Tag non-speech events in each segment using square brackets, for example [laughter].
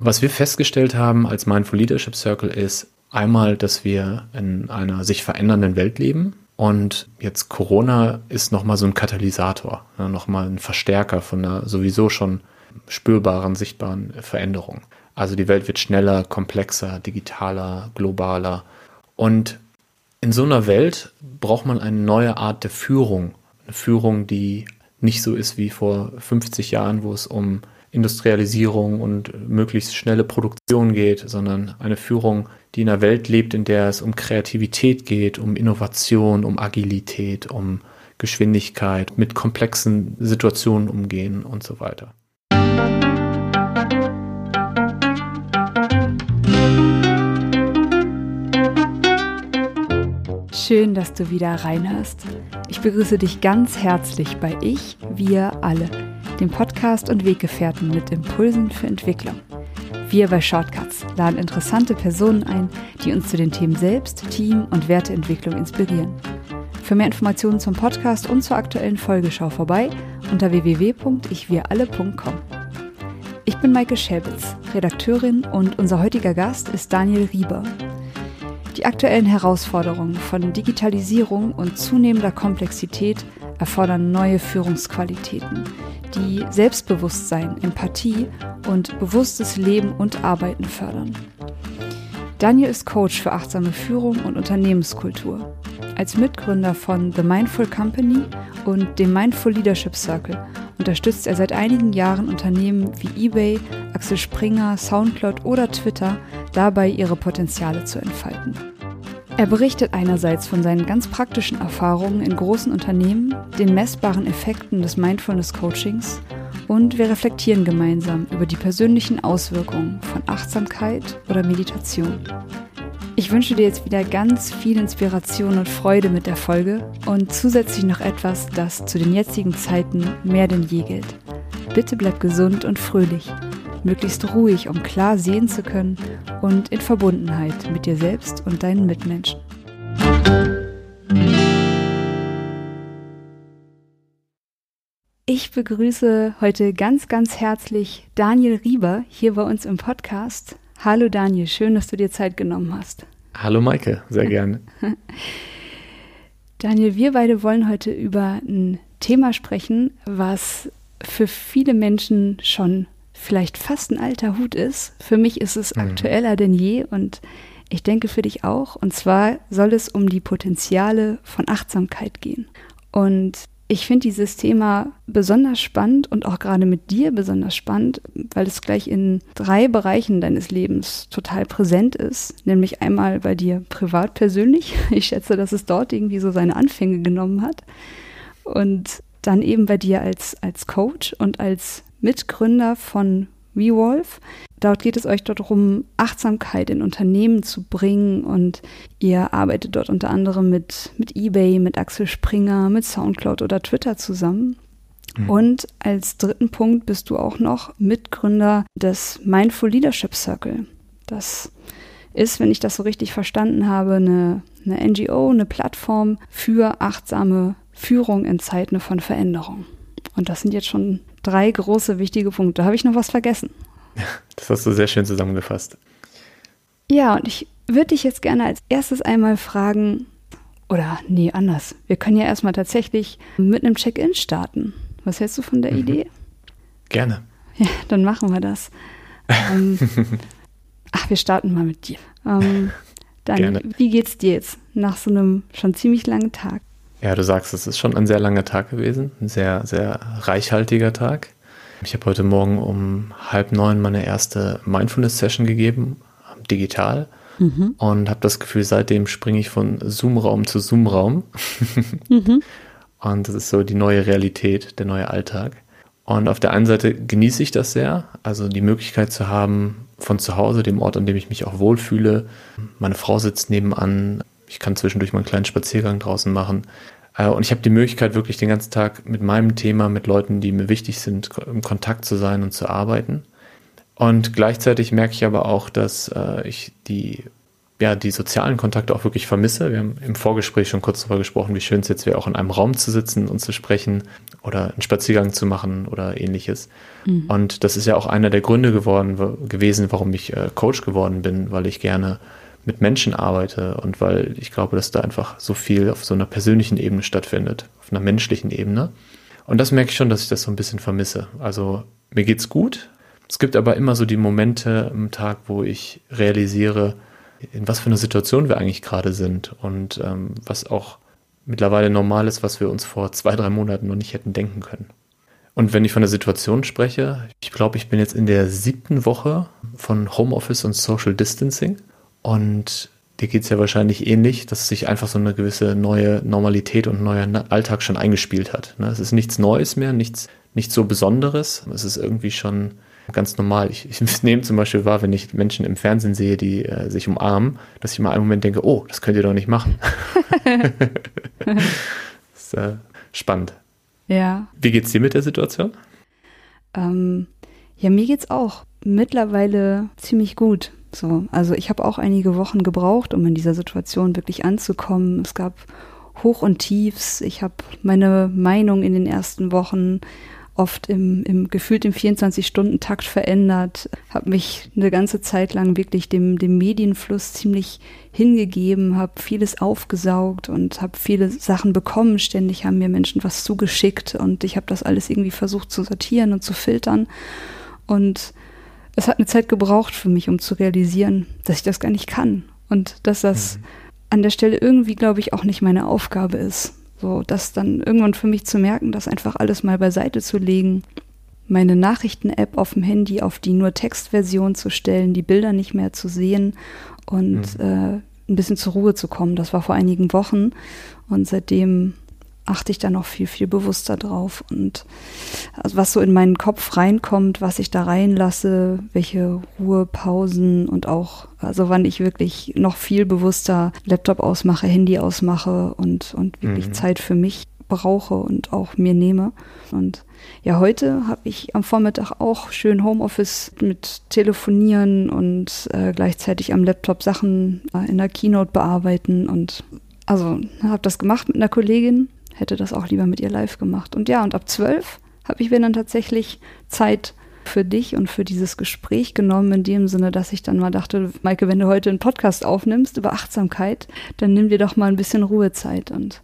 Was wir festgestellt haben als Mindful Leadership Circle ist einmal, dass wir in einer sich verändernden Welt leben. Und jetzt Corona ist nochmal so ein Katalysator, nochmal ein Verstärker von einer sowieso schon spürbaren, sichtbaren Veränderung. Also die Welt wird schneller, komplexer, digitaler, globaler. Und in so einer Welt braucht man eine neue Art der Führung. Eine Führung, die nicht so ist wie vor 50 Jahren, wo es um Industrialisierung und möglichst schnelle Produktion geht, sondern eine Führung, die in einer Welt lebt, in der es um Kreativität geht, um Innovation, um Agilität, um Geschwindigkeit, mit komplexen Situationen umgehen und so weiter. Schön, dass du wieder reinhörst. Ich begrüße dich ganz herzlich bei Ich, wir alle, dem Podcast und Weggefährten mit Impulsen für Entwicklung. Wir bei Shortcuts laden interessante Personen ein, die uns zu den Themen Selbst, Team und Werteentwicklung inspirieren. Für mehr Informationen zum Podcast und zur aktuellen Folge schau vorbei unter www.ichwiralle.com. Ich bin Maike Schäbitz, Redakteurin und unser heutiger Gast ist Daniel Rieber, die aktuellen Herausforderungen von Digitalisierung und zunehmender Komplexität erfordern neue Führungsqualitäten, die Selbstbewusstsein, Empathie und bewusstes Leben und Arbeiten fördern. Daniel ist Coach für achtsame Führung und Unternehmenskultur. Als Mitgründer von The Mindful Company und dem Mindful Leadership Circle unterstützt er seit einigen Jahren Unternehmen wie eBay, Axel Springer, Soundcloud oder Twitter dabei, ihre Potenziale zu entfalten. Er berichtet einerseits von seinen ganz praktischen Erfahrungen in großen Unternehmen, den messbaren Effekten des Mindfulness Coachings und wir reflektieren gemeinsam über die persönlichen Auswirkungen von Achtsamkeit oder Meditation. Ich wünsche dir jetzt wieder ganz viel Inspiration und Freude mit der Folge und zusätzlich noch etwas, das zu den jetzigen Zeiten mehr denn je gilt. Bitte bleib gesund und fröhlich möglichst ruhig, um klar sehen zu können und in Verbundenheit mit dir selbst und deinen Mitmenschen. Ich begrüße heute ganz, ganz herzlich Daniel Rieber hier bei uns im Podcast. Hallo Daniel, schön, dass du dir Zeit genommen hast. Hallo Maike, sehr [laughs] gerne. Daniel, wir beide wollen heute über ein Thema sprechen, was für viele Menschen schon vielleicht fast ein alter Hut ist. Für mich ist es mhm. aktueller denn je und ich denke für dich auch. Und zwar soll es um die Potenziale von Achtsamkeit gehen. Und ich finde dieses Thema besonders spannend und auch gerade mit dir besonders spannend, weil es gleich in drei Bereichen deines Lebens total präsent ist. Nämlich einmal bei dir privat persönlich. [laughs] Ich schätze, dass es dort irgendwie so seine Anfänge genommen hat. Und dann eben bei dir als, als Coach und als Mitgründer von WeWolf. Dort geht es euch darum, Achtsamkeit in Unternehmen zu bringen und ihr arbeitet dort unter anderem mit, mit eBay, mit Axel Springer, mit Soundcloud oder Twitter zusammen. Mhm. Und als dritten Punkt bist du auch noch Mitgründer des Mindful Leadership Circle. Das ist, wenn ich das so richtig verstanden habe, eine, eine NGO, eine Plattform für achtsame Führung in Zeiten von Veränderung. Und das sind jetzt schon drei große wichtige Punkte. Habe ich noch was vergessen? Das hast du sehr schön zusammengefasst. Ja, und ich würde dich jetzt gerne als erstes einmal fragen, oder nee, anders. Wir können ja erstmal tatsächlich mit einem Check-in starten. Was hältst du von der mhm. Idee? Gerne. Ja, dann machen wir das. ähm, [laughs] ach, wir starten mal mit dir. Ähm, dann, Gerne. wie geht's dir jetzt nach so einem schon ziemlich langen Tag? Ja, du sagst, es ist schon ein sehr langer Tag gewesen, ein sehr, sehr reichhaltiger Tag. Ich habe heute Morgen um halb neun meine erste Mindfulness-Session gegeben, digital. Mhm. Und habe das Gefühl, seitdem springe ich von Zoom-Raum zu Zoom-Raum. [laughs] mhm. Und das ist so die neue Realität, der neue Alltag. Und auf der einen Seite genieße ich das sehr, also die Möglichkeit zu haben, von zu Hause, dem Ort, an dem ich mich auch wohlfühle. Meine Frau sitzt nebenan, ich kann zwischendurch mal einen kleinen Spaziergang draußen machen. Äh, und ich habe die Möglichkeit, wirklich den ganzen Tag mit meinem Thema, mit Leuten, die mir wichtig sind, im Kontakt zu sein und zu arbeiten. Und gleichzeitig merke ich aber auch, dass äh, ich die ja, die sozialen Kontakte auch wirklich vermisse. Wir haben im Vorgespräch schon kurz darüber gesprochen, wie schön es jetzt wäre, auch in einem Raum zu sitzen und zu sprechen oder einen Spaziergang zu machen oder ähnliches. Mhm. Und das ist ja auch einer der Gründe geworden, gewesen, warum ich äh, Coach geworden bin, weil ich gerne mit Menschen arbeite und weil ich glaube, dass da einfach so viel auf so einer persönlichen Ebene stattfindet, auf einer menschlichen Ebene. Und das merke ich schon, dass ich das so ein bisschen vermisse. Also mir geht's gut. Es gibt aber immer so die Momente im Tag, wo ich realisiere, in was für einer Situation wir eigentlich gerade sind und ähm, was auch mittlerweile normal ist, was wir uns vor zwei, drei Monaten noch nicht hätten denken können. Und wenn ich von der Situation spreche, ich glaube, ich bin jetzt in der siebten Woche von Homeoffice und Social Distancing und dir geht es ja wahrscheinlich ähnlich, dass sich einfach so eine gewisse neue Normalität und neuer Alltag schon eingespielt hat. Ne? Es ist nichts Neues mehr, nichts, nichts so Besonderes. Es ist irgendwie schon ganz normal. Ich, ich [laughs] nehme zum Beispiel wahr, wenn ich Menschen im Fernsehen sehe, die äh, sich umarmen, dass ich mal einen Moment denke, oh, das könnt ihr doch nicht machen. [laughs] das ist äh, spannend. Ja. Wie geht's dir mit der Situation? Ähm, ja, mir geht's auch mittlerweile ziemlich gut. So, also ich habe auch einige Wochen gebraucht, um in dieser Situation wirklich anzukommen. Es gab Hoch und Tiefs. Ich habe meine Meinung in den ersten Wochen oft im, im gefühlt im 24-Stunden-Takt verändert, habe mich eine ganze Zeit lang wirklich dem, dem Medienfluss ziemlich hingegeben, habe vieles aufgesaugt und habe viele Sachen bekommen. Ständig haben mir Menschen was zugeschickt und ich habe das alles irgendwie versucht zu sortieren und zu filtern. Und es hat eine Zeit gebraucht für mich, um zu realisieren, dass ich das gar nicht kann und dass das mhm. an der Stelle irgendwie, glaube ich, auch nicht meine Aufgabe ist. So, das dann irgendwann für mich zu merken, das einfach alles mal beiseite zu legen, meine Nachrichten-App auf dem Handy auf die nur Textversion zu stellen, die Bilder nicht mehr zu sehen und mhm. äh, ein bisschen zur Ruhe zu kommen. Das war vor einigen Wochen und seitdem achte ich da noch viel, viel bewusster drauf. Und also was so in meinen Kopf reinkommt, was ich da reinlasse, welche Ruhepausen und auch, also wann ich wirklich noch viel bewusster Laptop ausmache, Handy ausmache und, und wirklich mhm. Zeit für mich brauche und auch mir nehme. Und ja, heute habe ich am Vormittag auch schön Homeoffice mit Telefonieren und äh, gleichzeitig am Laptop Sachen äh, in der Keynote bearbeiten und also habe das gemacht mit einer Kollegin hätte das auch lieber mit ihr live gemacht. Und ja, und ab zwölf habe ich mir dann tatsächlich Zeit für dich und für dieses Gespräch genommen, in dem Sinne, dass ich dann mal dachte, Maike, wenn du heute einen Podcast aufnimmst über Achtsamkeit, dann nimm dir doch mal ein bisschen Ruhezeit und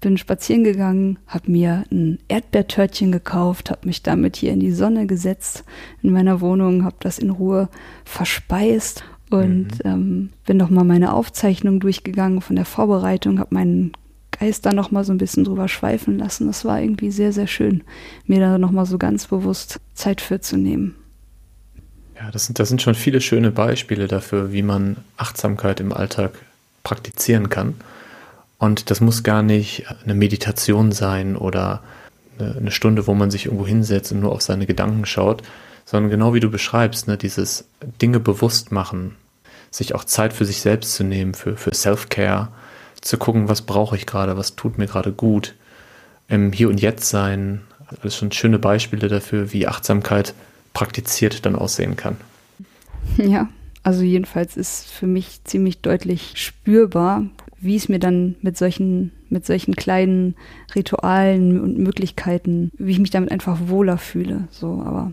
bin spazieren gegangen, habe mir ein Erdbeertörtchen gekauft, habe mich damit hier in die Sonne gesetzt in meiner Wohnung, habe das in Ruhe verspeist und mhm. ähm, bin noch mal meine Aufzeichnung durchgegangen von der Vorbereitung, habe meinen Geist da nochmal so ein bisschen drüber schweifen lassen. Das war irgendwie sehr, sehr schön, mir da nochmal so ganz bewusst Zeit für zu nehmen. Ja, das sind, das sind schon viele schöne Beispiele dafür, wie man Achtsamkeit im Alltag praktizieren kann. Und das muss gar nicht eine Meditation sein oder eine Stunde, wo man sich irgendwo hinsetzt und nur auf seine Gedanken schaut, sondern genau wie du beschreibst, ne, dieses Dinge bewusst machen, sich auch Zeit für sich selbst zu nehmen, für, für Self-Care zu gucken, was brauche ich gerade, was tut mir gerade gut. Im Hier und Jetzt sein, alles schon schöne Beispiele dafür, wie Achtsamkeit praktiziert dann aussehen kann. [laughs] Ja, also jedenfalls ist für mich ziemlich deutlich spürbar, wie es mir dann mit solchen, mit solchen kleinen Ritualen und Möglichkeiten, wie ich mich damit einfach wohler fühle. So, aber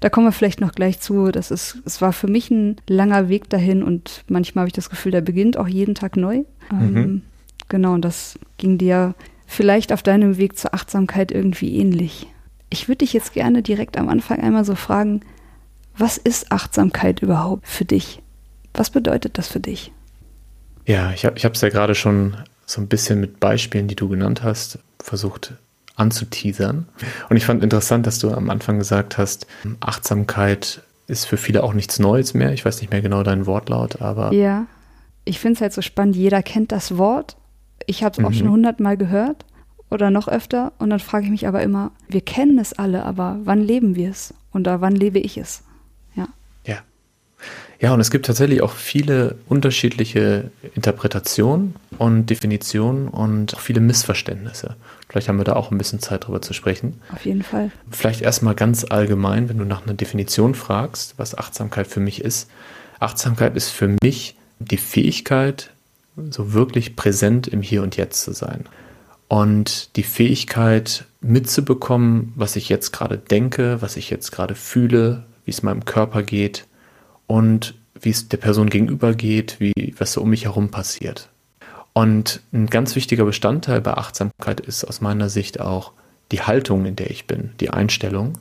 da kommen wir vielleicht noch gleich zu. Das ist, es war für mich ein langer Weg dahin und manchmal habe ich das Gefühl, der beginnt auch jeden Tag neu. Mhm. Ähm, Genau, und das ging dir vielleicht auf deinem Weg zur Achtsamkeit irgendwie ähnlich. Ich würde dich jetzt gerne direkt am Anfang einmal so fragen, was ist Achtsamkeit überhaupt für dich? Was bedeutet das für dich? Ja, ich habe es ja gerade schon so ein bisschen mit Beispielen, die du genannt hast, versucht anzuteasern. Und ich fand interessant, dass du am Anfang gesagt hast, Achtsamkeit ist für viele auch nichts Neues mehr. Ich weiß nicht mehr genau deinen Wortlaut, aber. Ja, ich finde es halt so spannend. Jeder kennt das Wort, ich habe es auch mhm. schon hundertmal gehört oder noch öfter und dann frage ich mich aber immer, wir kennen es alle, aber wann leben wir es? Und da wann lebe ich es? Ja. Und es gibt tatsächlich auch viele unterschiedliche Interpretationen und Definitionen und auch viele Missverständnisse. Vielleicht haben wir da auch ein bisschen Zeit drüber zu sprechen. Auf jeden Fall. Vielleicht erstmal ganz allgemein, wenn du nach einer Definition fragst, was Achtsamkeit für mich ist. Achtsamkeit ist für mich die Fähigkeit, so wirklich präsent im Hier und Jetzt zu sein. Und die Fähigkeit mitzubekommen, was ich jetzt gerade denke, was ich jetzt gerade fühle, wie es meinem Körper geht und wie es der Person gegenüber geht, wie was so um mich herum passiert. Und ein ganz wichtiger Bestandteil bei Achtsamkeit ist aus meiner Sicht auch die Haltung, in der ich bin, die Einstellung.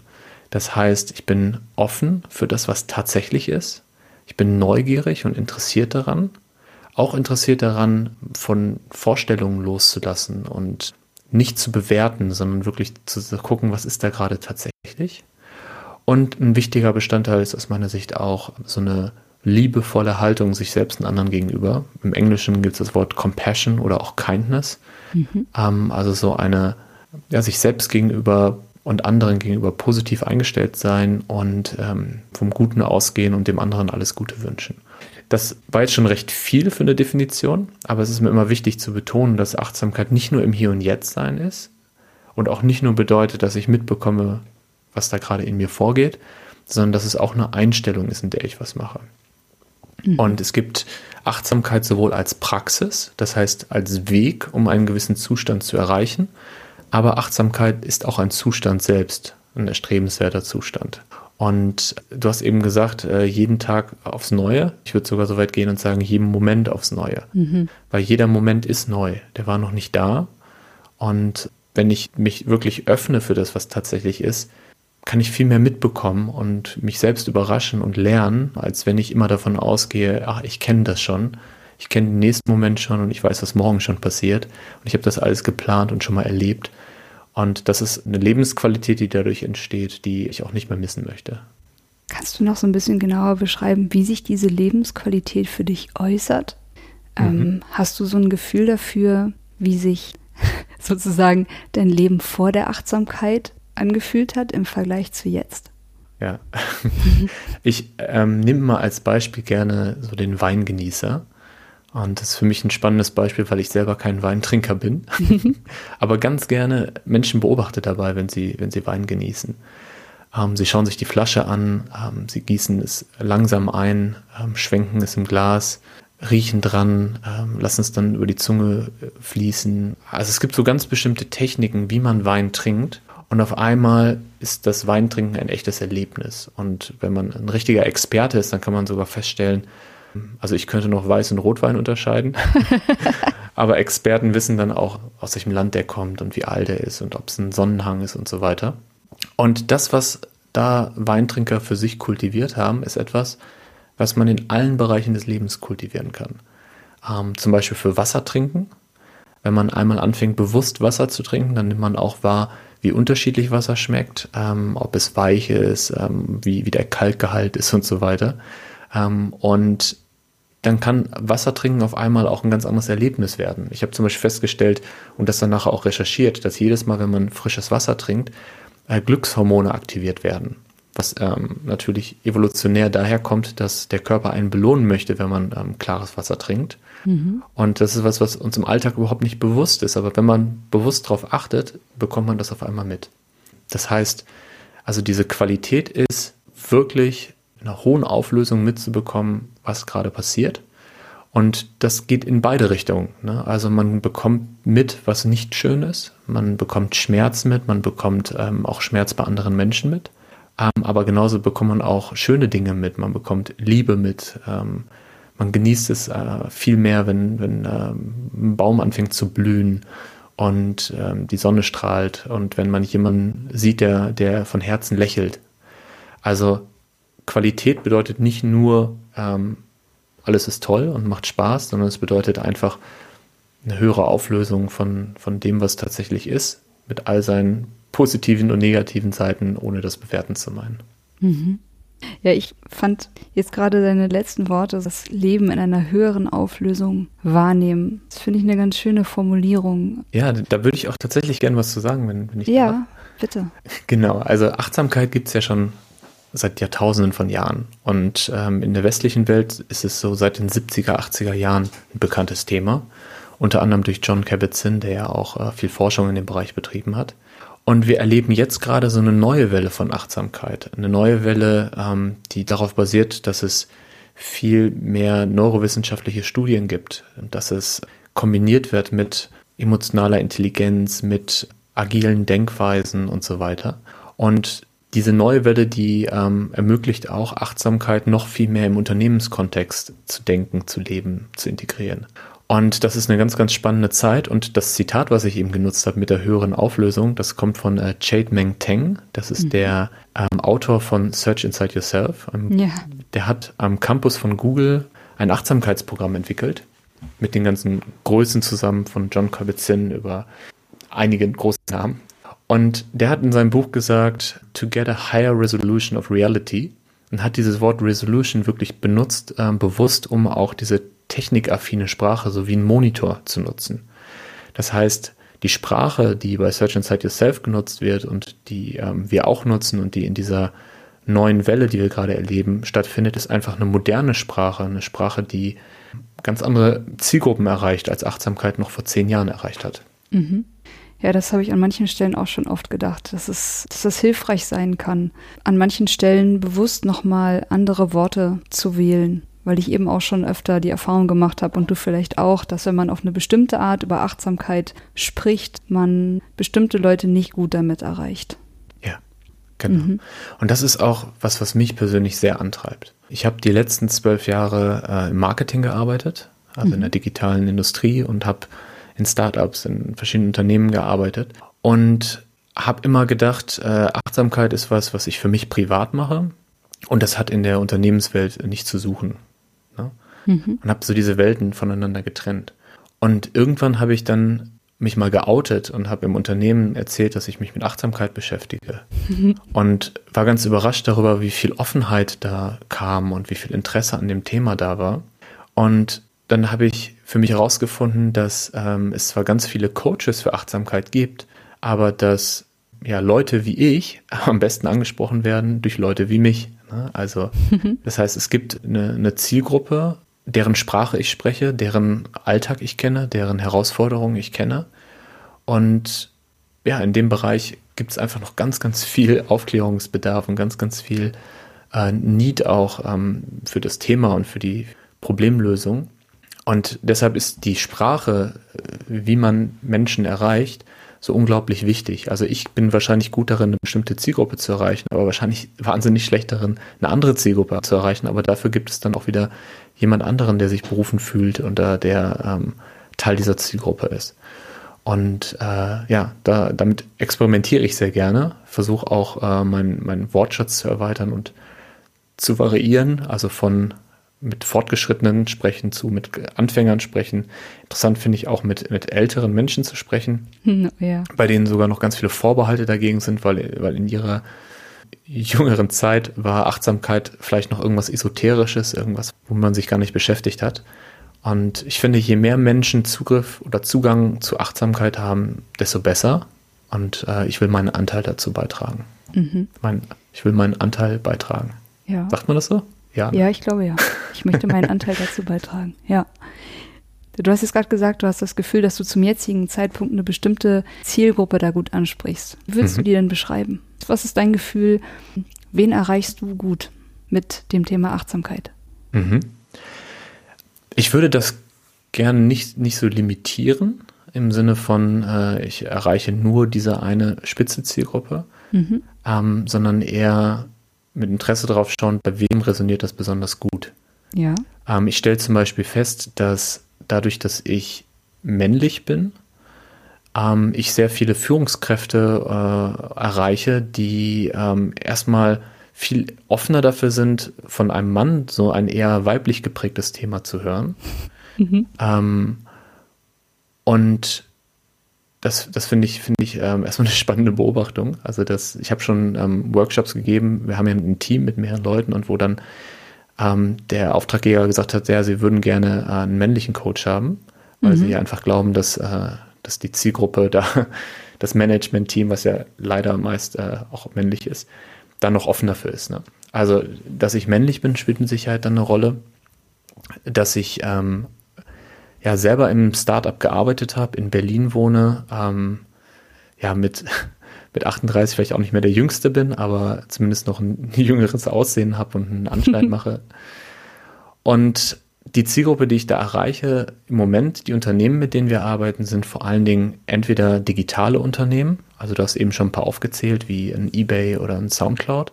Das heißt, ich bin offen für das, was tatsächlich ist. Ich bin neugierig und interessiert daran. Auch interessiert daran, von Vorstellungen loszulassen und nicht zu bewerten, sondern wirklich zu gucken, was ist da gerade tatsächlich. Und ein wichtiger Bestandteil ist aus meiner Sicht auch so eine liebevolle Haltung sich selbst und anderen gegenüber. Im Englischen gibt es das Wort Compassion oder auch Kindness. Mhm. Ähm, also so eine, ja, sich selbst gegenüber und anderen gegenüber positiv eingestellt sein und ähm, vom Guten ausgehen und dem anderen alles Gute wünschen. Das war jetzt schon recht viel für eine Definition, aber es ist mir immer wichtig zu betonen, dass Achtsamkeit nicht nur im Hier und Jetzt sein ist und auch nicht nur bedeutet, dass ich mitbekomme, was da gerade in mir vorgeht, sondern dass es auch eine Einstellung ist, in der ich was mache. Mhm. Und es gibt Achtsamkeit sowohl als Praxis, das heißt als Weg, um einen gewissen Zustand zu erreichen, aber Achtsamkeit ist auch ein Zustand selbst, ein erstrebenswerter Zustand. Und du hast eben gesagt, äh, jeden Tag aufs Neue. Ich würde sogar so weit gehen und sagen, jeden Moment aufs Neue. Mhm. Weil jeder Moment ist neu. Der war noch nicht da. Und wenn ich mich wirklich öffne für das, was tatsächlich ist, kann ich viel mehr mitbekommen und mich selbst überraschen und lernen, als wenn ich immer davon ausgehe, ach, ich kenne das schon, ich kenne den nächsten Moment schon und ich weiß, was morgen schon passiert und ich habe das alles geplant und schon mal erlebt. Und das ist eine Lebensqualität, die dadurch entsteht, die ich auch nicht mehr missen möchte. Kannst du noch so ein bisschen genauer beschreiben, wie sich diese Lebensqualität für dich äußert? Mhm. Ähm, hast du so ein Gefühl dafür, wie sich [laughs] sozusagen dein Leben vor der Achtsamkeit angefühlt hat im Vergleich zu jetzt? Ja, [laughs] ich ähm, nehme mal als Beispiel gerne so den Weingenießer. Und das ist für mich ein spannendes Beispiel, weil ich selber kein Weintrinker bin. [laughs] Aber ganz gerne Menschen beobachte dabei, wenn sie, wenn sie Wein genießen. Ähm, sie schauen sich die Flasche an, ähm, sie gießen es langsam ein, ähm, schwenken es im Glas, riechen dran, ähm, lassen es dann über die Zunge äh, fließen. Also es gibt so ganz bestimmte Techniken, wie man Wein trinkt. Und auf einmal ist das Weintrinken ein echtes Erlebnis. Und wenn man ein richtiger Experte ist, dann kann man sogar feststellen, also ich könnte noch Weiß- und Rotwein unterscheiden, [laughs] aber Experten wissen dann auch, aus welchem Land der kommt und wie alt er ist und ob es ein Sonnenhang ist und so weiter. Und das, was da Weintrinker für sich kultiviert haben, ist etwas, was man in allen Bereichen des Lebens kultivieren kann. Ähm, zum Beispiel für Wasser trinken. Wenn man einmal anfängt, bewusst Wasser zu trinken, dann nimmt man auch wahr, wie unterschiedlich Wasser schmeckt, ähm, ob es weich ist, ähm, wie, wie der Kalkgehalt ist und so weiter. Ähm, und dann kann Wasser trinken auf einmal auch ein ganz anderes Erlebnis werden. Ich habe zum Beispiel festgestellt und das dann nachher auch recherchiert, dass jedes Mal, wenn man frisches Wasser trinkt, äh, Glückshormone aktiviert werden. Was ähm, natürlich evolutionär daher kommt, dass der Körper einen belohnen möchte, wenn man ähm, klares Wasser trinkt. Mhm. Und das ist was, was uns im Alltag überhaupt nicht bewusst ist. Aber wenn man bewusst darauf achtet, bekommt man das auf einmal mit. Das heißt, also diese Qualität ist wirklich in einer hohen Auflösung mitzubekommen, was gerade passiert. Und das geht in beide Richtungen. Ne? Also man bekommt mit, was nicht schön ist. Man bekommt Schmerz mit, man bekommt ähm, auch Schmerz bei anderen Menschen mit. Ähm, aber genauso bekommt man auch schöne Dinge mit. Man bekommt Liebe mit. Ähm, man genießt es äh, viel mehr, wenn, wenn ähm, ein Baum anfängt zu blühen und ähm, die Sonne strahlt und wenn man jemanden sieht, der, der von Herzen lächelt. Also Qualität bedeutet nicht nur, ähm, alles ist toll und macht Spaß, sondern es bedeutet einfach eine höhere Auflösung von, von dem, was tatsächlich ist, mit all seinen positiven und negativen Seiten, ohne das bewerten zu meinen. Mhm. Ja, ich fand jetzt gerade deine letzten Worte, das Leben in einer höheren Auflösung wahrnehmen. Das finde ich eine ganz schöne Formulierung. Ja, da würde ich auch tatsächlich gerne was zu sagen, wenn, wenn ich. Ja, darf. bitte. [laughs] Genau, also Achtsamkeit gibt es ja schon seit Jahrtausenden von Jahren. Und ähm, in der westlichen Welt ist es so seit den 70er, 80er Jahren ein bekanntes Thema. Unter anderem durch John Kabat-Zinn, der ja auch äh, viel Forschung in dem Bereich betrieben hat. Und wir erleben jetzt gerade so eine neue Welle von Achtsamkeit. Eine neue Welle, ähm, die darauf basiert, dass es viel mehr neurowissenschaftliche Studien gibt, dass es kombiniert wird mit emotionaler Intelligenz, mit agilen Denkweisen und so weiter. Und diese neue Welle, die ähm, ermöglicht auch Achtsamkeit noch viel mehr im Unternehmenskontext zu denken, zu leben, zu integrieren. Und das ist eine ganz, ganz spannende Zeit. Und das Zitat, was ich eben genutzt habe mit der höheren Auflösung, das kommt von äh, Chade Meng Teng. Das ist mhm. der ähm, Autor von Search Inside Yourself. Ähm, ja. Der hat am Campus von Google ein Achtsamkeitsprogramm entwickelt. Mit den ganzen Größen zusammen von John Kabat-Zinn über einige große Namen. Und der hat in seinem Buch gesagt, to get a higher resolution of reality und hat dieses Wort Resolution wirklich benutzt, äh, bewusst, um auch diese technikaffine Sprache so wie ein Monitor zu nutzen. Das heißt, die Sprache, die bei Search Inside Yourself genutzt wird und die ähm, wir auch nutzen und die in dieser neuen Welle, die wir gerade erleben, stattfindet, ist einfach eine moderne Sprache, eine Sprache, die ganz andere Zielgruppen erreicht, als Achtsamkeit noch vor zehn Jahren erreicht hat. Mhm. Ja, das habe ich an manchen Stellen auch schon oft gedacht, dass es, dass es hilfreich sein kann, an manchen Stellen bewusst nochmal andere Worte zu wählen, weil ich eben auch schon öfter die Erfahrung gemacht habe und du vielleicht auch, dass wenn man auf eine bestimmte Art über Achtsamkeit spricht, man bestimmte Leute nicht gut damit erreicht. Ja, genau. Mhm. Und das ist auch was, was mich persönlich sehr antreibt. Ich habe die letzten zwölf Jahre äh, im Marketing gearbeitet, also mhm. in der digitalen Industrie und habe in Startups, in verschiedenen Unternehmen gearbeitet und habe immer gedacht, äh, Achtsamkeit ist was, was ich für mich privat mache und das hat in der Unternehmenswelt nicht zu suchen. Mhm. Und habe so diese Welten voneinander getrennt. Und irgendwann habe ich dann mich mal geoutet und habe im Unternehmen erzählt, dass ich mich mit Achtsamkeit beschäftige. Mhm. Und war ganz überrascht darüber, wie viel Offenheit da kam und wie viel Interesse an dem Thema da war. Und dann habe ich für mich herausgefunden, dass ähm, es zwar ganz viele Coaches für Achtsamkeit gibt, aber dass ja Leute wie ich [laughs] am besten angesprochen werden durch Leute wie mich. Ne? Also [laughs] das heißt, es gibt eine, eine Zielgruppe, deren Sprache ich spreche, deren Alltag ich kenne, deren Herausforderungen ich kenne. Und ja, in dem Bereich gibt es einfach noch ganz, ganz viel Aufklärungsbedarf und ganz, ganz viel äh, Need auch ähm, für das Thema und für die Problemlösung. Und deshalb ist die Sprache, äh, wie man Menschen erreicht, so unglaublich wichtig. Also ich bin wahrscheinlich gut darin, eine bestimmte Zielgruppe zu erreichen, aber wahrscheinlich wahnsinnig schlecht darin, eine andere Zielgruppe zu erreichen. Aber dafür gibt es dann auch wieder jemand anderen, der sich berufen fühlt und äh, der ähm, Teil dieser Zielgruppe ist. Und äh, ja, da, damit experimentiere ich sehr gerne, versuche auch äh, meinen mein Wortschatz zu erweitern und zu variieren, also von mit Fortgeschrittenen sprechen zu, mit Anfängern sprechen. Interessant finde ich auch mit, mit älteren Menschen zu sprechen, ja. bei denen sogar noch ganz viele Vorbehalte dagegen sind, weil, weil in ihrer jüngeren Zeit war Achtsamkeit vielleicht noch irgendwas Esoterisches, irgendwas, wo man sich gar nicht beschäftigt hat. Und ich finde, je mehr Menschen Zugriff oder Zugang zu Achtsamkeit haben, desto besser. Und äh, ich will meinen Anteil dazu beitragen. Mhm. Mein, ich will meinen Anteil beitragen. Ja. Sagt man das so? Ja, ja ich glaube ja. Ich möchte meinen [laughs] Anteil dazu beitragen. Ja. Du hast jetzt gerade gesagt, du hast das Gefühl, dass du zum jetzigen Zeitpunkt eine bestimmte Zielgruppe da gut ansprichst. Wie würdest mhm. du die denn beschreiben? Was ist dein Gefühl? Wen erreichst du gut mit dem Thema Achtsamkeit? Mhm. Ich würde das gerne nicht, nicht so limitieren im Sinne von, äh, ich erreiche nur diese eine spitze Zielgruppe, mhm. ähm, sondern eher mit Interesse darauf schauen, bei wem resoniert das besonders gut. Ja. Ähm, ich stelle zum Beispiel fest, dass dadurch, dass ich männlich bin, ähm, ich sehr viele Führungskräfte äh, erreiche, die ähm, erstmal viel offener dafür sind, von einem Mann so ein eher weiblich geprägtes Thema zu hören. Mhm. Ähm, und das, das finde ich, finde ich ähm, erstmal eine spannende Beobachtung. Also das, ich habe schon ähm, Workshops gegeben, wir haben ja ein Team mit mehreren Leuten und wo dann ähm, der Auftraggeber gesagt hat, ja, sie würden gerne äh, einen männlichen Coach haben, weil mhm. sie einfach glauben, dass, äh, dass die Zielgruppe da, [laughs] das Management-Team, was ja leider meist äh, auch männlich ist, da noch offen dafür ist. Ne? Also, dass ich männlich bin, spielt mit Sicherheit dann eine Rolle. Dass ich ähm, ja selber im Startup gearbeitet habe, in Berlin wohne, ähm, ja mit, [laughs] mit 38 vielleicht auch nicht mehr der Jüngste bin, aber zumindest noch ein [laughs] jüngeres Aussehen habe und einen Anschein mache. Und die Zielgruppe, die ich da erreiche, im Moment, die Unternehmen, mit denen wir arbeiten, sind vor allen Dingen entweder digitale Unternehmen, also du hast eben schon ein paar aufgezählt, wie ein eBay oder ein Soundcloud,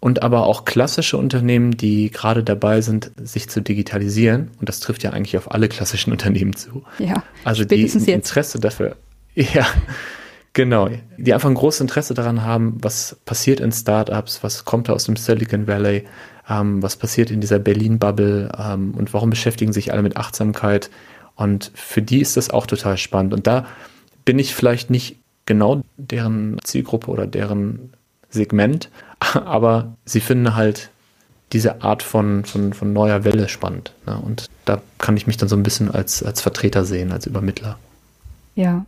und aber auch klassische Unternehmen, die gerade dabei sind, sich zu digitalisieren. Und das trifft ja eigentlich auf alle klassischen [laughs] Unternehmen zu. Ja. Also die ein Interesse dafür. [laughs] Ja, genau. Die einfach ein großes Interesse daran haben, was passiert in Startups, was kommt da aus dem Silicon Valley, ähm, was passiert in dieser Berlin-Bubble ähm, und warum beschäftigen sich alle mit Achtsamkeit. Und für die ist das auch total spannend. Und da bin ich vielleicht nicht genau deren Zielgruppe oder deren Segment, [laughs] aber sie finden halt diese Art von, von, von neuer Welle spannend. Ne? Und da kann ich mich dann so ein bisschen als, als Vertreter sehen, als Übermittler. Ja.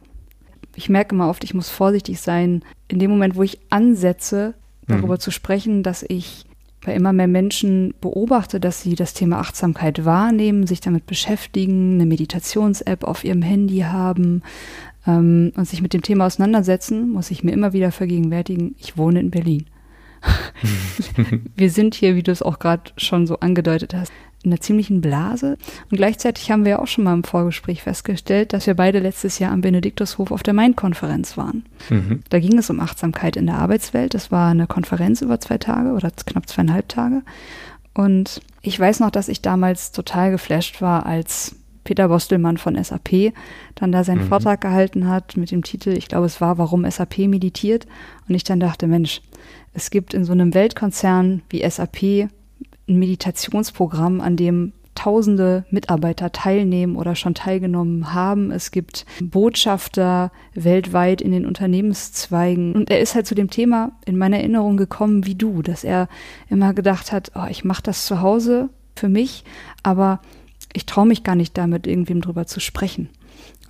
Ich merke immer oft, ich muss vorsichtig sein, in dem Moment, wo ich ansetze, darüber mhm. zu sprechen, dass ich bei immer mehr Menschen beobachte, dass sie das Thema Achtsamkeit wahrnehmen, sich damit beschäftigen, eine Meditations-App auf ihrem Handy haben ähm, und sich mit dem Thema auseinandersetzen, muss ich mir immer wieder vergegenwärtigen, ich wohne in Berlin. [laughs] wir sind hier, wie du es auch gerade schon so angedeutet hast, in einer ziemlichen Blase. Und gleichzeitig haben wir ja auch schon mal im Vorgespräch festgestellt, dass wir beide letztes Jahr am Benediktushof auf der Main-Konferenz waren. Mhm. Da ging es um Achtsamkeit in der Arbeitswelt. Das war eine Konferenz über zwei Tage oder knapp zweieinhalb Tage. Und ich weiß noch, dass ich damals total geflasht war, als Peter Bostelmann von SAP dann da seinen mhm. Vortrag gehalten hat mit dem Titel, ich glaube es war, warum SAP meditiert. Und ich dann dachte, Mensch, es gibt in so einem Weltkonzern wie SAP ein Meditationsprogramm, an dem tausende Mitarbeiter teilnehmen oder schon teilgenommen haben. Es gibt Botschafter weltweit in den Unternehmenszweigen. Und er ist halt zu dem Thema in meiner Erinnerung gekommen wie du, dass er immer gedacht hat, oh, ich mache das zu Hause für mich, aber ich traue mich gar nicht damit, irgendwem drüber zu sprechen.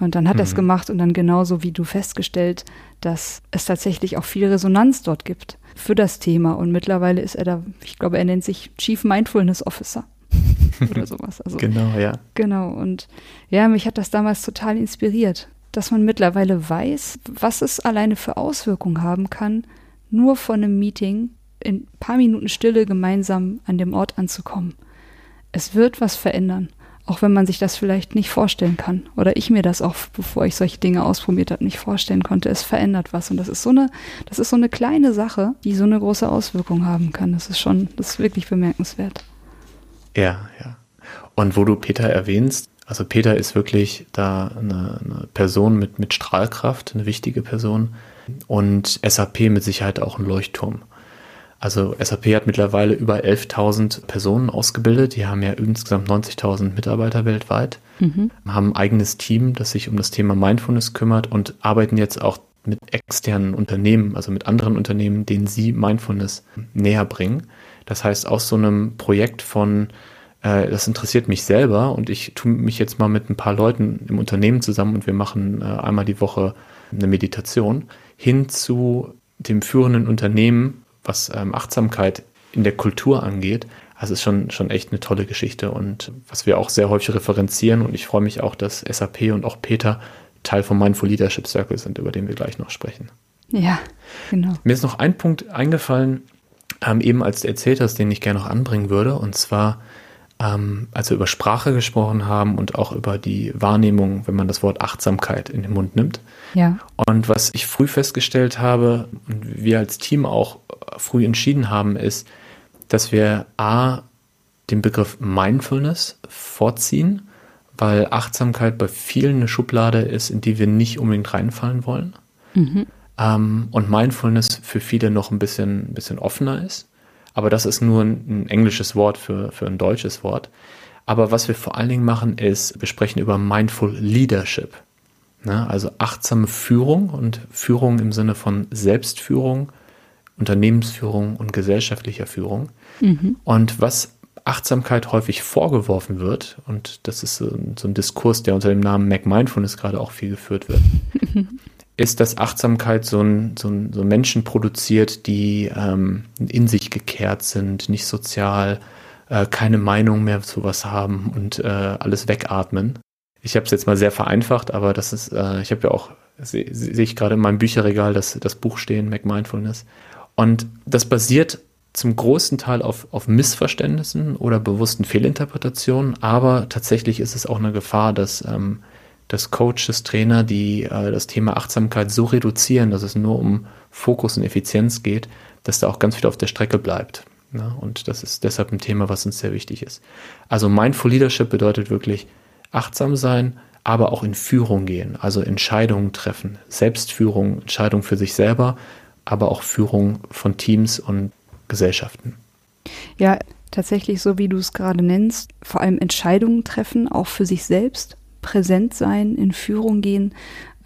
Und dann hat mhm. er es gemacht und dann genauso wie du festgestellt, dass es tatsächlich auch viel Resonanz dort gibt für das Thema. Und mittlerweile ist er da, ich glaube, er nennt sich Chief Mindfulness Officer [laughs] oder sowas. Also, genau, ja. Genau. Und ja, mich hat das damals total inspiriert, dass man mittlerweile weiß, was es alleine für Auswirkungen haben kann, nur von einem Meeting in ein paar Minuten Stille gemeinsam an dem Ort anzukommen. Es wird was verändern. Auch wenn man sich das vielleicht nicht vorstellen kann. Oder ich mir das auch, bevor ich solche Dinge ausprobiert habe, nicht vorstellen konnte. Es verändert was. Und das ist so eine, das ist so eine kleine Sache, die so eine große Auswirkung haben kann. Das ist schon, das ist wirklich bemerkenswert. Ja, ja. Und wo du Peter erwähnst, also Peter ist wirklich da eine, eine Person mit, mit Strahlkraft, eine wichtige Person. Und SAP mit Sicherheit auch ein Leuchtturm. Also SAP hat mittlerweile über 11.000 Personen ausgebildet. Die haben ja insgesamt 90.000 Mitarbeiter weltweit, mhm. haben ein eigenes Team, das sich um das Thema Mindfulness kümmert und arbeiten jetzt auch mit externen Unternehmen, also mit anderen Unternehmen, denen sie Mindfulness näher bringen. Das heißt, aus so einem Projekt von, äh, das interessiert mich selber und ich tue mich jetzt mal mit ein paar Leuten im Unternehmen zusammen und wir machen äh, einmal die Woche eine Meditation, hin zu dem führenden Unternehmen, was ähm, Achtsamkeit in der Kultur angeht. Also ist schon, schon echt eine tolle Geschichte und was wir auch sehr häufig referenzieren und ich freue mich auch, dass SAP und auch Peter Teil vom Mindful Leadership Circle sind, über den wir gleich noch sprechen. Ja, genau. Mir ist noch ein Punkt eingefallen, ähm, eben als du erzählt hast, den ich gerne noch anbringen würde, und zwar ähm, als wir über Sprache gesprochen haben und auch über die Wahrnehmung, wenn man das Wort Achtsamkeit in den Mund nimmt. Ja. Und was ich früh festgestellt habe und wir als Team auch früh entschieden haben, ist, dass wir A, den Begriff Mindfulness vorziehen, weil Achtsamkeit bei vielen eine Schublade ist, in die wir nicht unbedingt reinfallen wollen. Mhm. Ähm, und Mindfulness für viele noch ein bisschen, ein bisschen offener ist. Aber das ist nur ein, ein englisches Wort für, für ein deutsches Wort. Aber was wir vor allen Dingen machen, ist, wir sprechen über Mindful Leadership. Ne? Also achtsame Führung und Führung im Sinne von Selbstführung, Unternehmensführung und gesellschaftlicher Führung. Mhm. Und was Achtsamkeit häufig vorgeworfen wird, und das ist so, so ein Diskurs, der unter dem Namen Mac Mindfulness gerade auch viel geführt wird, [laughs] ist, dass Achtsamkeit so ein, so ein, so Menschen produziert, die ähm, in sich gekehrt sind, nicht sozial, äh, keine Meinung mehr zu was haben und äh, alles wegatmen. Ich habe es jetzt mal sehr vereinfacht, aber das ist, äh, ich habe ja auch, sehe seh ich gerade in meinem Bücherregal das, das Buch stehen, Mac Mindfulness. Und das basiert zum großen Teil auf, auf Missverständnissen oder bewussten Fehlinterpretationen, aber tatsächlich ist es auch eine Gefahr, dass, ähm, dass Coaches, Trainer, die äh, das Thema Achtsamkeit so reduzieren, dass es nur um Fokus und Effizienz geht, dass da auch ganz viel auf der Strecke bleibt. Ne? Und das ist deshalb ein Thema, was uns sehr wichtig ist. Also Mindful Leadership bedeutet wirklich achtsam sein, aber auch in Führung gehen, also Entscheidungen treffen, Selbstführung, Entscheidung für sich selber, aber auch Führung von Teams und Gesellschaften. Ja, tatsächlich so wie du es gerade nennst, vor allem Entscheidungen treffen, auch für sich selbst, präsent sein, in Führung gehen.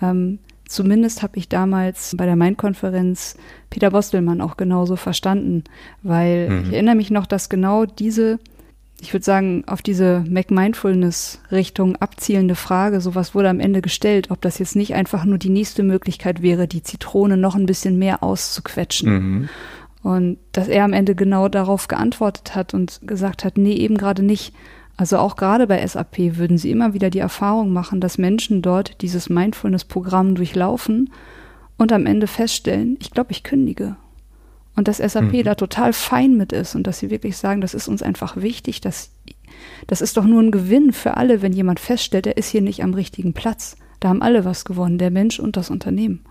Ähm, zumindest habe ich damals bei der Main-Konferenz Peter Bostelmann auch genauso verstanden, weil mhm. ich erinnere mich noch, dass genau diese ich würde sagen, auf diese Mac-Mindfulness-Richtung abzielende Frage, sowas wurde am Ende gestellt, ob das jetzt nicht einfach nur die nächste Möglichkeit wäre, die Zitrone noch ein bisschen mehr auszuquetschen. Mhm. Und dass er am Ende genau darauf geantwortet hat und gesagt hat, nee, eben gerade nicht. Also auch gerade bei SAP würden sie immer wieder die Erfahrung machen, dass Menschen dort dieses Mindfulness-Programm durchlaufen und am Ende feststellen, ich glaube, ich kündige. Und dass SAP mhm. da total fein mit ist und dass sie wirklich sagen, das ist uns einfach wichtig, dass das ist doch nur ein Gewinn für alle, wenn jemand feststellt, er ist hier nicht am richtigen Platz. Da haben alle was gewonnen, der Mensch und das Unternehmen.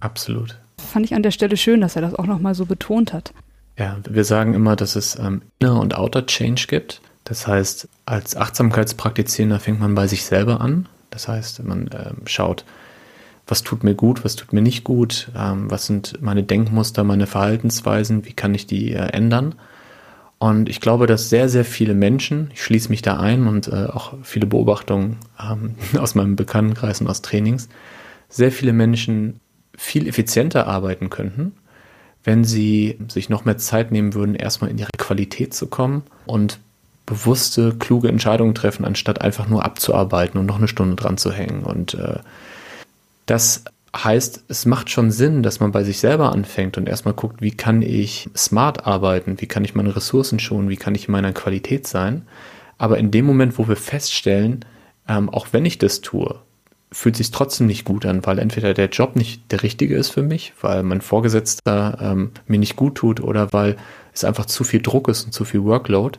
Absolut fand ich an der Stelle schön, dass er das auch nochmal so betont hat. Ja, wir sagen immer, dass es ähm, Inner- und Outer Change gibt. Das heißt, als Achtsamkeitspraktizierender fängt man bei sich selber an. Das heißt, man ähm, schaut, was tut mir gut, was tut mir nicht gut, ähm, was sind meine Denkmuster, meine Verhaltensweisen, wie kann ich die äh, ändern. Und ich glaube, dass sehr, sehr viele Menschen, ich schließe mich da ein und äh, auch viele Beobachtungen ähm, [laughs] aus meinem Bekanntenkreis und aus Trainings, sehr viele Menschen viel effizienter arbeiten könnten, wenn sie sich noch mehr Zeit nehmen würden, erstmal in ihre Qualität zu kommen und bewusste, kluge Entscheidungen treffen, anstatt einfach nur abzuarbeiten und noch eine Stunde dran zu hängen. Und äh, das heißt, es macht schon Sinn, dass man bei sich selber anfängt und erstmal guckt, wie kann ich smart arbeiten, wie kann ich meine Ressourcen schonen, wie kann ich in meiner Qualität sein. Aber in dem Moment, wo wir feststellen, ähm, auch wenn ich das tue, fühlt sich trotzdem nicht gut an, weil entweder der Job nicht der richtige ist für mich, weil mein Vorgesetzter ähm, mir nicht gut tut oder weil es einfach zu viel Druck ist und zu viel Workload,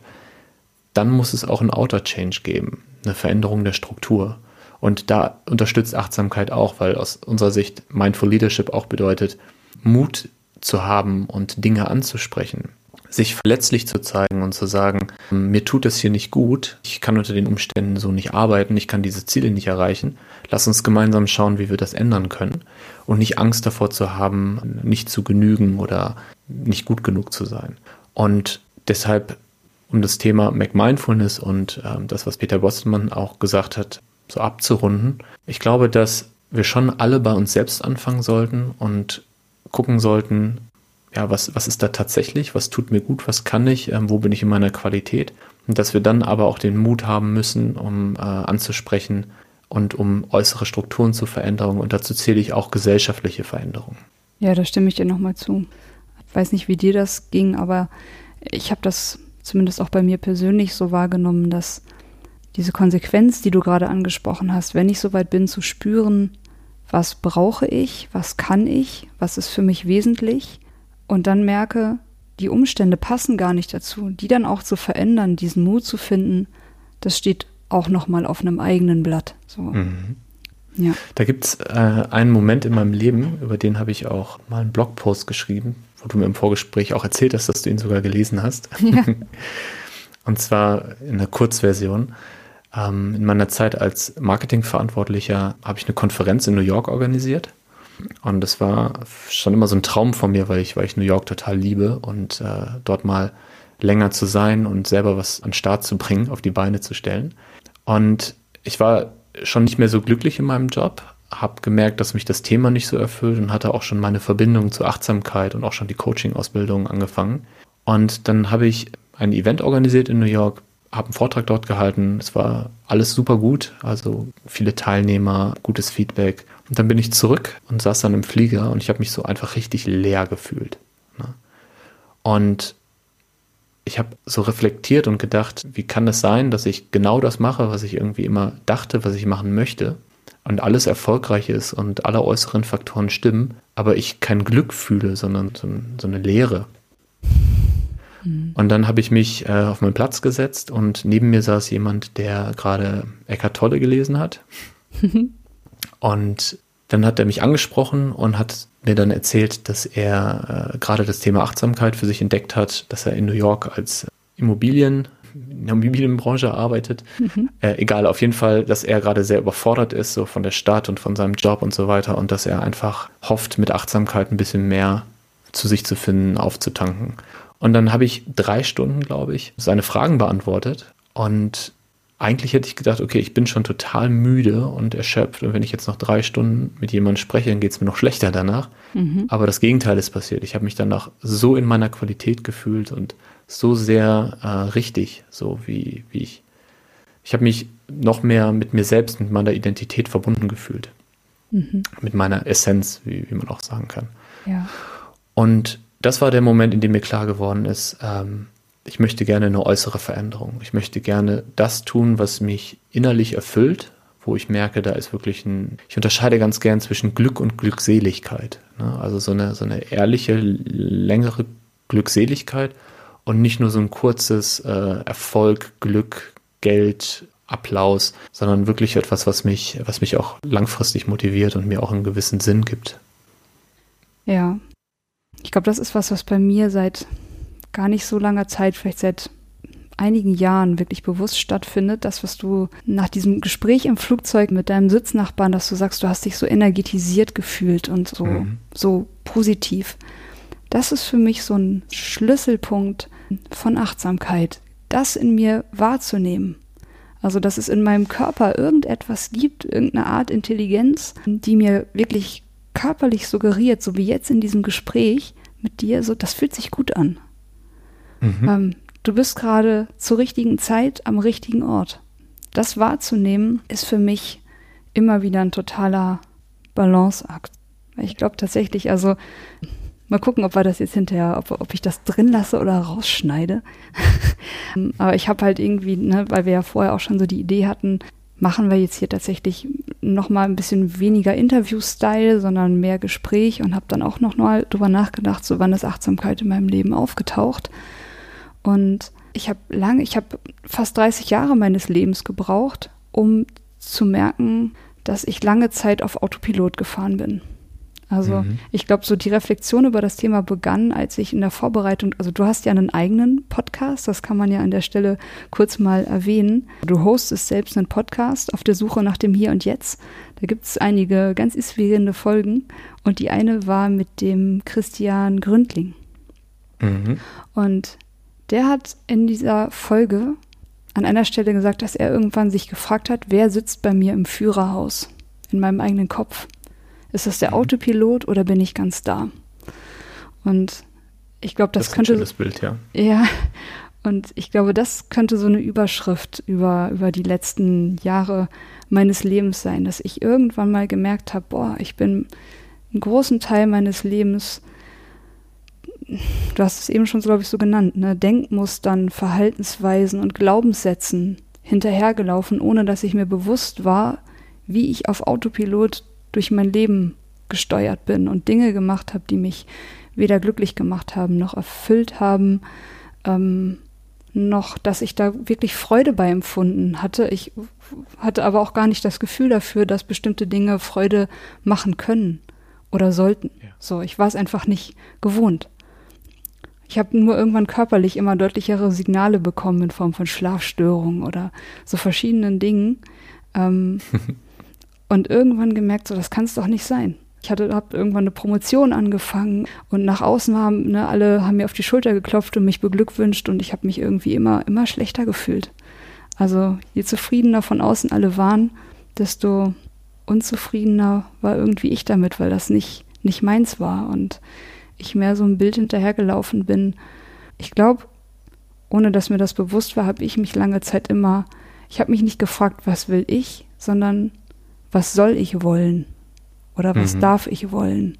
dann muss es auch einen Outer Change geben, eine Veränderung der Struktur. Und da unterstützt Achtsamkeit auch, weil aus unserer Sicht Mindful Leadership auch bedeutet, Mut zu haben und Dinge anzusprechen sich verletzlich zu zeigen und zu sagen, mir tut es hier nicht gut, ich kann unter den Umständen so nicht arbeiten, ich kann diese Ziele nicht erreichen. Lass uns gemeinsam schauen, wie wir das ändern können und nicht Angst davor zu haben, nicht zu genügen oder nicht gut genug zu sein. Und deshalb, um das Thema McMindfulness und äh, das, was Peter Bostelmann auch gesagt hat, so abzurunden, ich glaube, dass wir schon alle bei uns selbst anfangen sollten und gucken sollten, ja, was, was ist da tatsächlich, was tut mir gut, was kann ich, ähm, wo bin ich in meiner Qualität. Und dass wir dann aber auch den Mut haben müssen, um äh, anzusprechen und um äußere Strukturen zu verändern. Und dazu zähle ich auch gesellschaftliche Veränderungen. Ja, da stimme ich dir nochmal zu. Ich weiß nicht, wie dir das ging, aber ich habe das zumindest auch bei mir persönlich so wahrgenommen, dass diese Konsequenz, die du gerade angesprochen hast, wenn ich soweit bin zu spüren, was brauche ich, was kann ich, was ist für mich wesentlich, und dann merke, die Umstände passen gar nicht dazu, die dann auch zu verändern, diesen Mut zu finden, das steht auch nochmal auf einem eigenen Blatt. So. Mhm. Ja. Da gibt es äh, einen Moment in meinem Leben, über den habe ich auch mal einen Blogpost geschrieben, wo du mir im Vorgespräch auch erzählt hast, dass du ihn sogar gelesen hast. Ja. [laughs] Und zwar in der Kurzversion. Ähm, in meiner Zeit als Marketingverantwortlicher habe ich eine Konferenz in New York organisiert und das war schon immer so ein Traum von mir, weil ich, weil ich New York total liebe und äh, dort mal länger zu sein und selber was an Start zu bringen, auf die Beine zu stellen. Und ich war schon nicht mehr so glücklich in meinem Job, habe gemerkt, dass mich das Thema nicht so erfüllt und hatte auch schon meine Verbindung zur Achtsamkeit und auch schon die Coaching-Ausbildung angefangen. Und dann habe ich ein Event organisiert in New York, habe einen Vortrag dort gehalten. Es war alles super gut, also viele Teilnehmer, gutes Feedback. Und dann bin ich zurück und saß dann im Flieger und ich habe mich so einfach richtig leer gefühlt. Ne? Und ich habe so reflektiert und gedacht, wie kann es sein, dass ich genau das mache, was ich irgendwie immer dachte, was ich machen möchte und alles erfolgreich ist und alle äußeren Faktoren stimmen, aber ich kein Glück fühle, sondern so, so eine Leere. Mhm. Und dann habe ich mich äh, auf meinen Platz gesetzt und neben mir saß jemand, der gerade Eckart Tolle gelesen hat. [laughs] und dann hat er mich angesprochen und hat mir dann erzählt, dass er äh, gerade das Thema Achtsamkeit für sich entdeckt hat, dass er in New York als Immobilien in der Immobilienbranche arbeitet. Mhm. Äh, egal, auf jeden Fall, dass er gerade sehr überfordert ist, so von der Stadt und von seinem Job und so weiter und dass er einfach hofft, mit Achtsamkeit ein bisschen mehr zu sich zu finden, aufzutanken. Und dann habe ich drei Stunden, glaube ich, seine Fragen beantwortet und eigentlich hätte ich gedacht, okay, ich bin schon total müde und erschöpft und wenn ich jetzt noch drei Stunden mit jemandem spreche, dann geht es mir noch schlechter danach. Mhm. Aber das Gegenteil ist passiert. Ich habe mich danach so in meiner Qualität gefühlt und so sehr äh, richtig, so wie, wie ich. Ich habe mich noch mehr mit mir selbst, mit meiner Identität verbunden gefühlt. Mhm. Mit meiner Essenz, wie, wie man auch sagen kann. Ja. Und das war der Moment, in dem mir klar geworden ist, ähm, ich möchte gerne eine äußere Veränderung. Ich möchte gerne das tun, was mich innerlich erfüllt, wo ich merke, da ist wirklich ein, ich unterscheide ganz gern zwischen Glück und Glückseligkeit. Ne? Also so eine, so eine ehrliche, längere Glückseligkeit und nicht nur so ein kurzes äh, Erfolg, Glück, Geld, Applaus, sondern wirklich etwas, was mich, was mich auch langfristig motiviert und mir auch einen gewissen Sinn gibt. Ja. Ich glaube, das ist was, was bei mir seit gar nicht so langer Zeit, vielleicht seit einigen Jahren wirklich bewusst stattfindet. Das, was du nach diesem Gespräch im Flugzeug mit deinem Sitznachbarn, dass du sagst, du hast dich so energetisiert gefühlt und so, mhm. so positiv. Das ist für mich so ein Schlüsselpunkt von Achtsamkeit, das in mir wahrzunehmen. Also, dass es in meinem Körper irgendetwas gibt, irgendeine Art Intelligenz, die mir wirklich körperlich suggeriert, so wie jetzt in diesem Gespräch mit dir, so, das fühlt sich gut an. Mhm. Ähm, du bist gerade zur richtigen Zeit am richtigen Ort. Das wahrzunehmen ist für mich immer wieder ein totaler Balanceakt. Ich glaube tatsächlich, also mal gucken, ob wir das jetzt hinterher, ob, ob ich das drin lasse oder rausschneide. [laughs] Aber ich habe halt irgendwie, ne, weil wir ja vorher auch schon so die Idee hatten, machen wir jetzt hier tatsächlich noch mal ein bisschen weniger Interview-Style, sondern mehr Gespräch und habe dann auch noch mal drüber nachgedacht, so wann ist Achtsamkeit in meinem Leben aufgetaucht. Und ich habe lange, ich habe fast 30 Jahre meines Lebens gebraucht, um zu merken, dass ich lange Zeit auf Autopilot gefahren bin. Also mhm. ich glaube, so die Reflexion über das Thema begann, als ich in der Vorbereitung, also du hast ja einen eigenen Podcast, das kann man ja an der Stelle kurz mal erwähnen. Du hostest selbst einen Podcast auf der Suche nach dem Hier und Jetzt. Da gibt es einige ganz inspirierende Folgen und die eine war mit dem Christian Gründling. Mhm. Und der hat in dieser Folge an einer Stelle gesagt, dass er irgendwann sich gefragt hat, wer sitzt bei mir im Führerhaus, in meinem eigenen Kopf. Ist das der mhm. Autopilot oder bin ich ganz da? Und ich glaube, das, das könnte. Das Bild, ja. Ja. Und ich glaube, das könnte so eine Überschrift über, über die letzten Jahre meines Lebens sein, dass ich irgendwann mal gemerkt habe, boah, ich bin einen großen Teil meines Lebens du hast es eben schon, glaube ich, so genannt, ne, Denkmustern, Verhaltensweisen und Glaubenssätzen hinterhergelaufen, ohne dass ich mir bewusst war, wie ich auf Autopilot durch mein Leben gesteuert bin und Dinge gemacht habe, die mich weder glücklich gemacht haben, noch erfüllt haben, ähm, noch, dass ich da wirklich Freude bei empfunden hatte. Ich hatte aber auch gar nicht das Gefühl dafür, dass bestimmte Dinge Freude machen können oder sollten. Ja. So, ich war es einfach nicht gewohnt. Ich habe nur irgendwann körperlich immer deutlichere Signale bekommen in Form von Schlafstörungen oder so verschiedenen Dingen. Ähm, [laughs] und irgendwann gemerkt, so das kann es doch nicht sein. Ich hatte hab irgendwann eine Promotion angefangen und nach außen haben ne, alle haben mir auf die Schulter geklopft und mich beglückwünscht und ich habe mich irgendwie immer immer schlechter gefühlt. Also je zufriedener von außen alle waren, desto unzufriedener war irgendwie ich damit, weil das nicht nicht meins war und ich mehr so ein Bild hinterhergelaufen bin. Ich glaube, ohne dass mir das bewusst war, habe ich mich lange Zeit immer, ich habe mich nicht gefragt, was will ich, sondern was soll ich wollen? Oder was mhm. darf ich wollen?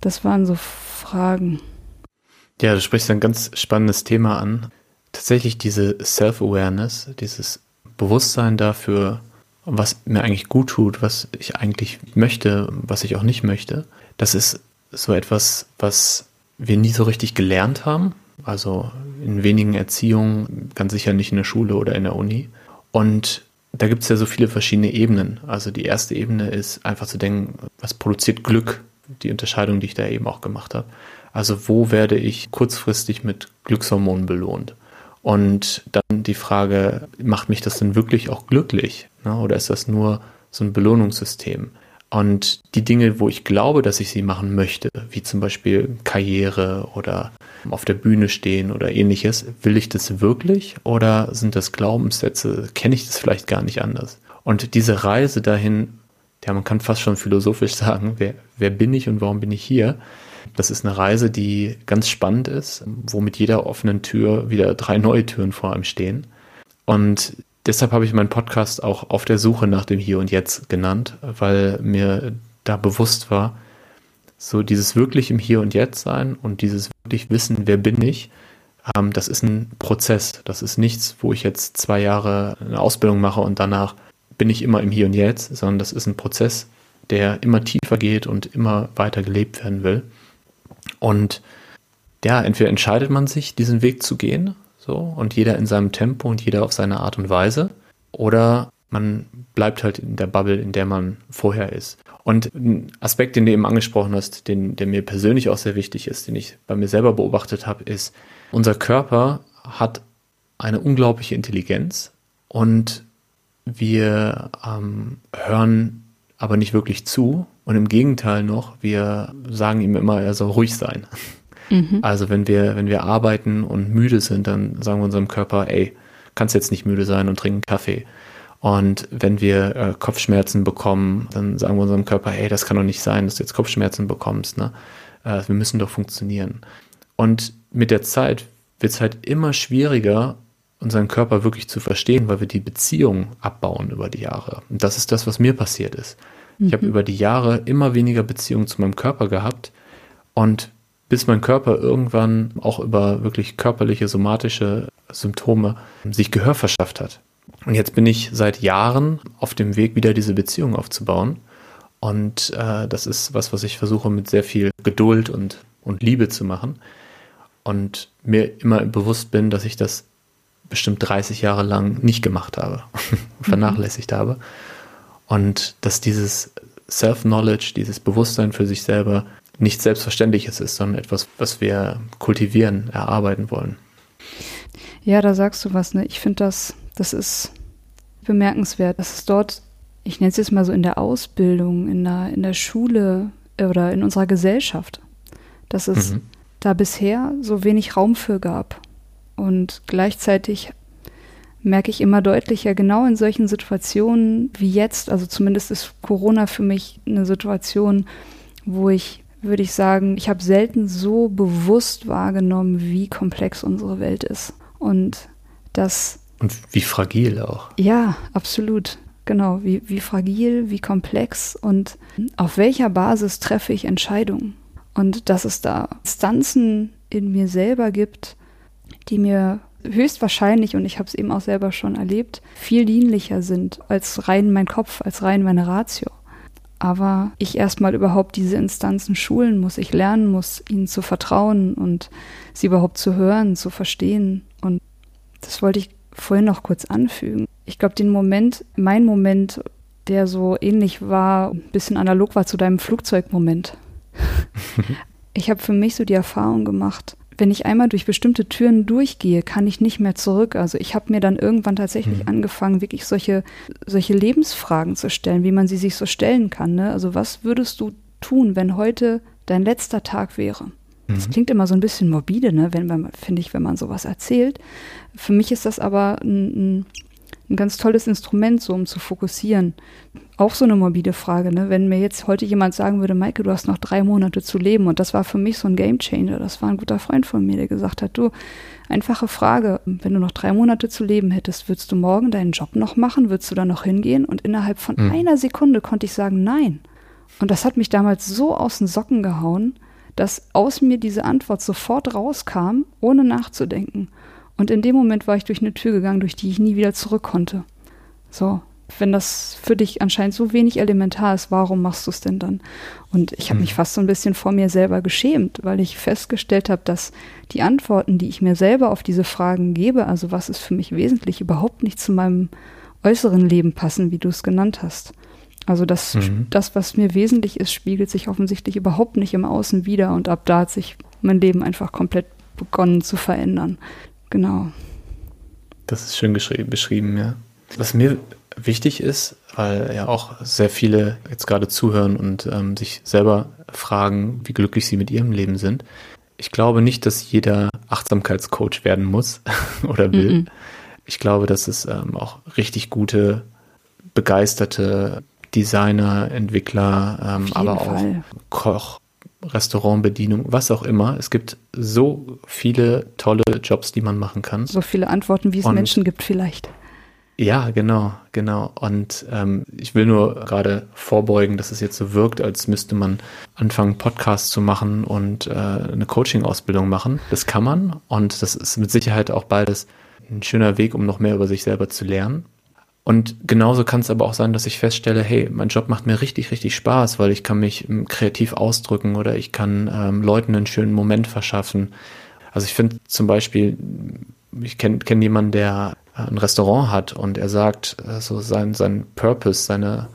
Das waren so Fragen. Ja, du sprichst ein ganz spannendes Thema an. Tatsächlich diese Self-Awareness, dieses Bewusstsein dafür, was mir eigentlich gut tut, was ich eigentlich möchte, was ich auch nicht möchte, das ist so etwas, was wir nie so richtig gelernt haben. also in wenigen Erziehungen, ganz sicher nicht in der Schule oder in der Uni. Und da gibt es ja so viele verschiedene Ebenen. Also die erste Ebene ist einfach zu denken, was produziert Glück? Die Unterscheidung, die ich da eben auch gemacht habe. Also wo werde ich kurzfristig mit Glückshormonen belohnt? Und dann die Frage, macht mich das denn wirklich auch glücklich? Ne? Oder ist das nur so ein Belohnungssystem? Und die Dinge, wo ich glaube, dass ich sie machen möchte, wie zum Beispiel Karriere oder auf der Bühne stehen oder ähnliches, will ich das wirklich oder sind das Glaubenssätze? Kenne ich das vielleicht gar nicht anders? Und diese Reise dahin, ja, man kann fast schon philosophisch [laughs] sagen, wer, wer bin ich und warum bin ich hier? Das ist eine Reise, die ganz spannend ist, wo mit jeder offenen Tür wieder drei neue Türen vor einem stehen. Und deshalb habe ich meinen Podcast auch auf der Suche nach dem Hier und Jetzt genannt, weil mir da bewusst war, so dieses wirklich im Hier und Jetzt sein und dieses wirklich wissen, wer bin ich, ähm, das ist ein Prozess. Das ist nichts, wo ich jetzt zwei Jahre eine Ausbildung mache und danach bin ich immer im Hier und Jetzt, sondern das ist ein Prozess, der immer tiefer geht und immer weiter gelebt werden will. Und ja, entweder entscheidet man sich, diesen Weg zu gehen so, und jeder in seinem Tempo und jeder auf seine Art und Weise. Oder man bleibt halt in der Bubble, in der man vorher ist. Und ein Aspekt, den du eben angesprochen hast, den, der mir persönlich auch sehr wichtig ist, den ich bei mir selber beobachtet habe, ist, unser Körper hat eine unglaubliche Intelligenz und wir ähm, hören aber nicht wirklich zu. Und im Gegenteil noch, wir sagen ihm immer, er soll ruhig sein. Mhm. Also wenn wir, wenn wir arbeiten und müde sind, dann sagen wir unserem Körper, ey, kannst jetzt nicht müde sein und trinken Kaffee. Und wenn wir äh, Kopfschmerzen bekommen, dann sagen wir unserem Körper, ey, das kann doch nicht sein, dass du jetzt Kopfschmerzen bekommst. Ne? Äh, wir müssen doch funktionieren. Und mit der Zeit wird es halt immer schwieriger, unseren Körper wirklich zu verstehen, weil wir die Beziehung abbauen über die Jahre. Und das ist das, was mir passiert ist. Mhm. Ich habe über die Jahre immer weniger Beziehung zu meinem Körper gehabt und bis mein Körper irgendwann auch über wirklich körperliche, somatische Symptome sich Gehör verschafft hat. Und jetzt bin ich seit Jahren auf dem Weg, wieder diese Beziehung aufzubauen. Und äh, das ist was, was ich versuche mit sehr viel Geduld und, und Liebe zu machen. Und mir immer bewusst bin, dass ich das bestimmt 30 Jahre lang nicht gemacht habe, [laughs] vernachlässigt habe. Und dass dieses Self-Knowledge, dieses Bewusstsein für sich selber nichts Selbstverständliches ist, sondern etwas, was wir kultivieren, erarbeiten wollen. Ja, da sagst du was, ne? Ich finde das, das ist bemerkenswert, dass es dort, ich nenne es jetzt mal so in der Ausbildung, in der, in der Schule oder in unserer Gesellschaft, dass es mhm. da bisher so wenig Raum für gab. Und gleichzeitig merke ich immer deutlicher, genau in solchen Situationen wie jetzt, also zumindest ist Corona für mich eine Situation, wo ich würde ich sagen, ich habe selten so bewusst wahrgenommen, wie komplex unsere Welt ist. Und das. Und wie fragil auch. Ja, absolut. Genau, wie, wie fragil, wie komplex und auf welcher Basis treffe ich Entscheidungen. Und dass es da Instanzen in mir selber gibt, die mir höchstwahrscheinlich, und ich habe es eben auch selber schon erlebt, viel dienlicher sind als rein mein Kopf, als rein meine Ratio aber ich erstmal überhaupt diese Instanzen schulen muss, ich lernen muss, ihnen zu vertrauen und sie überhaupt zu hören, zu verstehen. Und das wollte ich vorhin noch kurz anfügen. Ich glaube, den Moment, mein Moment, der so ähnlich war, ein bisschen analog war zu deinem Flugzeugmoment. [laughs] ich habe für mich so die Erfahrung gemacht, wenn ich einmal durch bestimmte Türen durchgehe, kann ich nicht mehr zurück. Also ich habe mir dann irgendwann tatsächlich mhm. angefangen, wirklich solche, solche Lebensfragen zu stellen, wie man sie sich so stellen kann. Ne? Also was würdest du tun, wenn heute dein letzter Tag wäre? Das mhm. klingt immer so ein bisschen morbide, ne, wenn man, finde ich, wenn man sowas erzählt. Für mich ist das aber ein, ein ein ganz tolles Instrument, so um zu fokussieren. Auch so eine morbide Frage, ne? Wenn mir jetzt heute jemand sagen würde, Maike, du hast noch drei Monate zu leben, und das war für mich so ein Gamechanger. Das war ein guter Freund von mir, der gesagt hat, du, einfache Frage, wenn du noch drei Monate zu leben hättest, würdest du morgen deinen Job noch machen? Würdest du da noch hingehen? Und innerhalb von mhm. einer Sekunde konnte ich sagen, nein. Und das hat mich damals so aus den Socken gehauen, dass aus mir diese Antwort sofort rauskam, ohne nachzudenken. Und in dem Moment war ich durch eine Tür gegangen, durch die ich nie wieder zurück konnte. So, wenn das für dich anscheinend so wenig elementar ist, warum machst du es denn dann? Und ich habe mhm. mich fast so ein bisschen vor mir selber geschämt, weil ich festgestellt habe, dass die Antworten, die ich mir selber auf diese Fragen gebe, also was ist für mich wesentlich, überhaupt nicht zu meinem äußeren Leben passen, wie du es genannt hast. Also das, mhm. das, was mir wesentlich ist, spiegelt sich offensichtlich überhaupt nicht im Außen wieder und ab da hat sich mein Leben einfach komplett begonnen zu verändern. Genau. Das ist schön beschrieben, ja. Was mir wichtig ist, weil ja auch sehr viele jetzt gerade zuhören und ähm, sich selber fragen, wie glücklich sie mit ihrem Leben sind. Ich glaube nicht, dass jeder Achtsamkeitscoach werden muss [laughs] oder will. Mm -mm. Ich glaube, dass es ähm, auch richtig gute, begeisterte Designer, Entwickler, ähm, aber Fall. auch Koch, Restaurantbedienung, was auch immer. Es gibt so viele tolle Jobs, die man machen kann. So viele Antworten, wie es und Menschen gibt vielleicht. Ja, genau, genau. Und ähm, ich will nur gerade vorbeugen, dass es jetzt so wirkt, als müsste man anfangen, Podcasts zu machen und äh, eine Coaching-Ausbildung machen. Das kann man und das ist mit Sicherheit auch beides ein schöner Weg, um noch mehr über sich selber zu lernen. Und genauso kann es aber auch sein, dass ich feststelle, hey, mein Job macht mir richtig, richtig Spaß, weil ich kann mich ähm, kreativ ausdrücken oder ich kann ähm, Leuten einen schönen Moment verschaffen. Also ich finde zum Beispiel, ich kenne kenn jemanden, der ein Restaurant hat und er sagt, äh, so sein, sein Purpose, seine,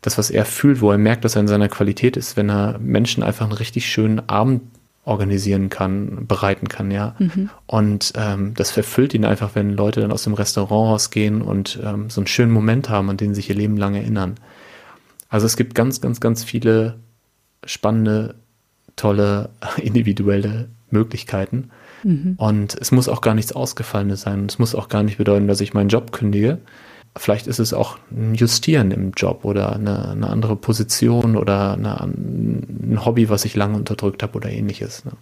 das, was er fühlt, wo er merkt, dass er in seiner Qualität ist, wenn er Menschen einfach einen richtig schönen Abend organisieren kann, bereiten kann, ja. Mhm. Und ähm, das verfüllt ihn einfach, wenn Leute dann aus dem Restaurant rausgehen und ähm, so einen schönen Moment haben, an den sich ihr Leben lang erinnern. Also es gibt ganz, ganz, ganz viele spannende, tolle, [laughs] individuelle Möglichkeiten. Mhm. Und es muss auch gar nichts Ausgefallenes sein. Es muss auch gar nicht bedeuten, dass ich meinen Job kündige. Vielleicht ist es auch ein Justieren im Job oder eine, eine andere Position oder eine, ein Hobby, was ich lange unterdrückt habe oder ähnliches. Ne?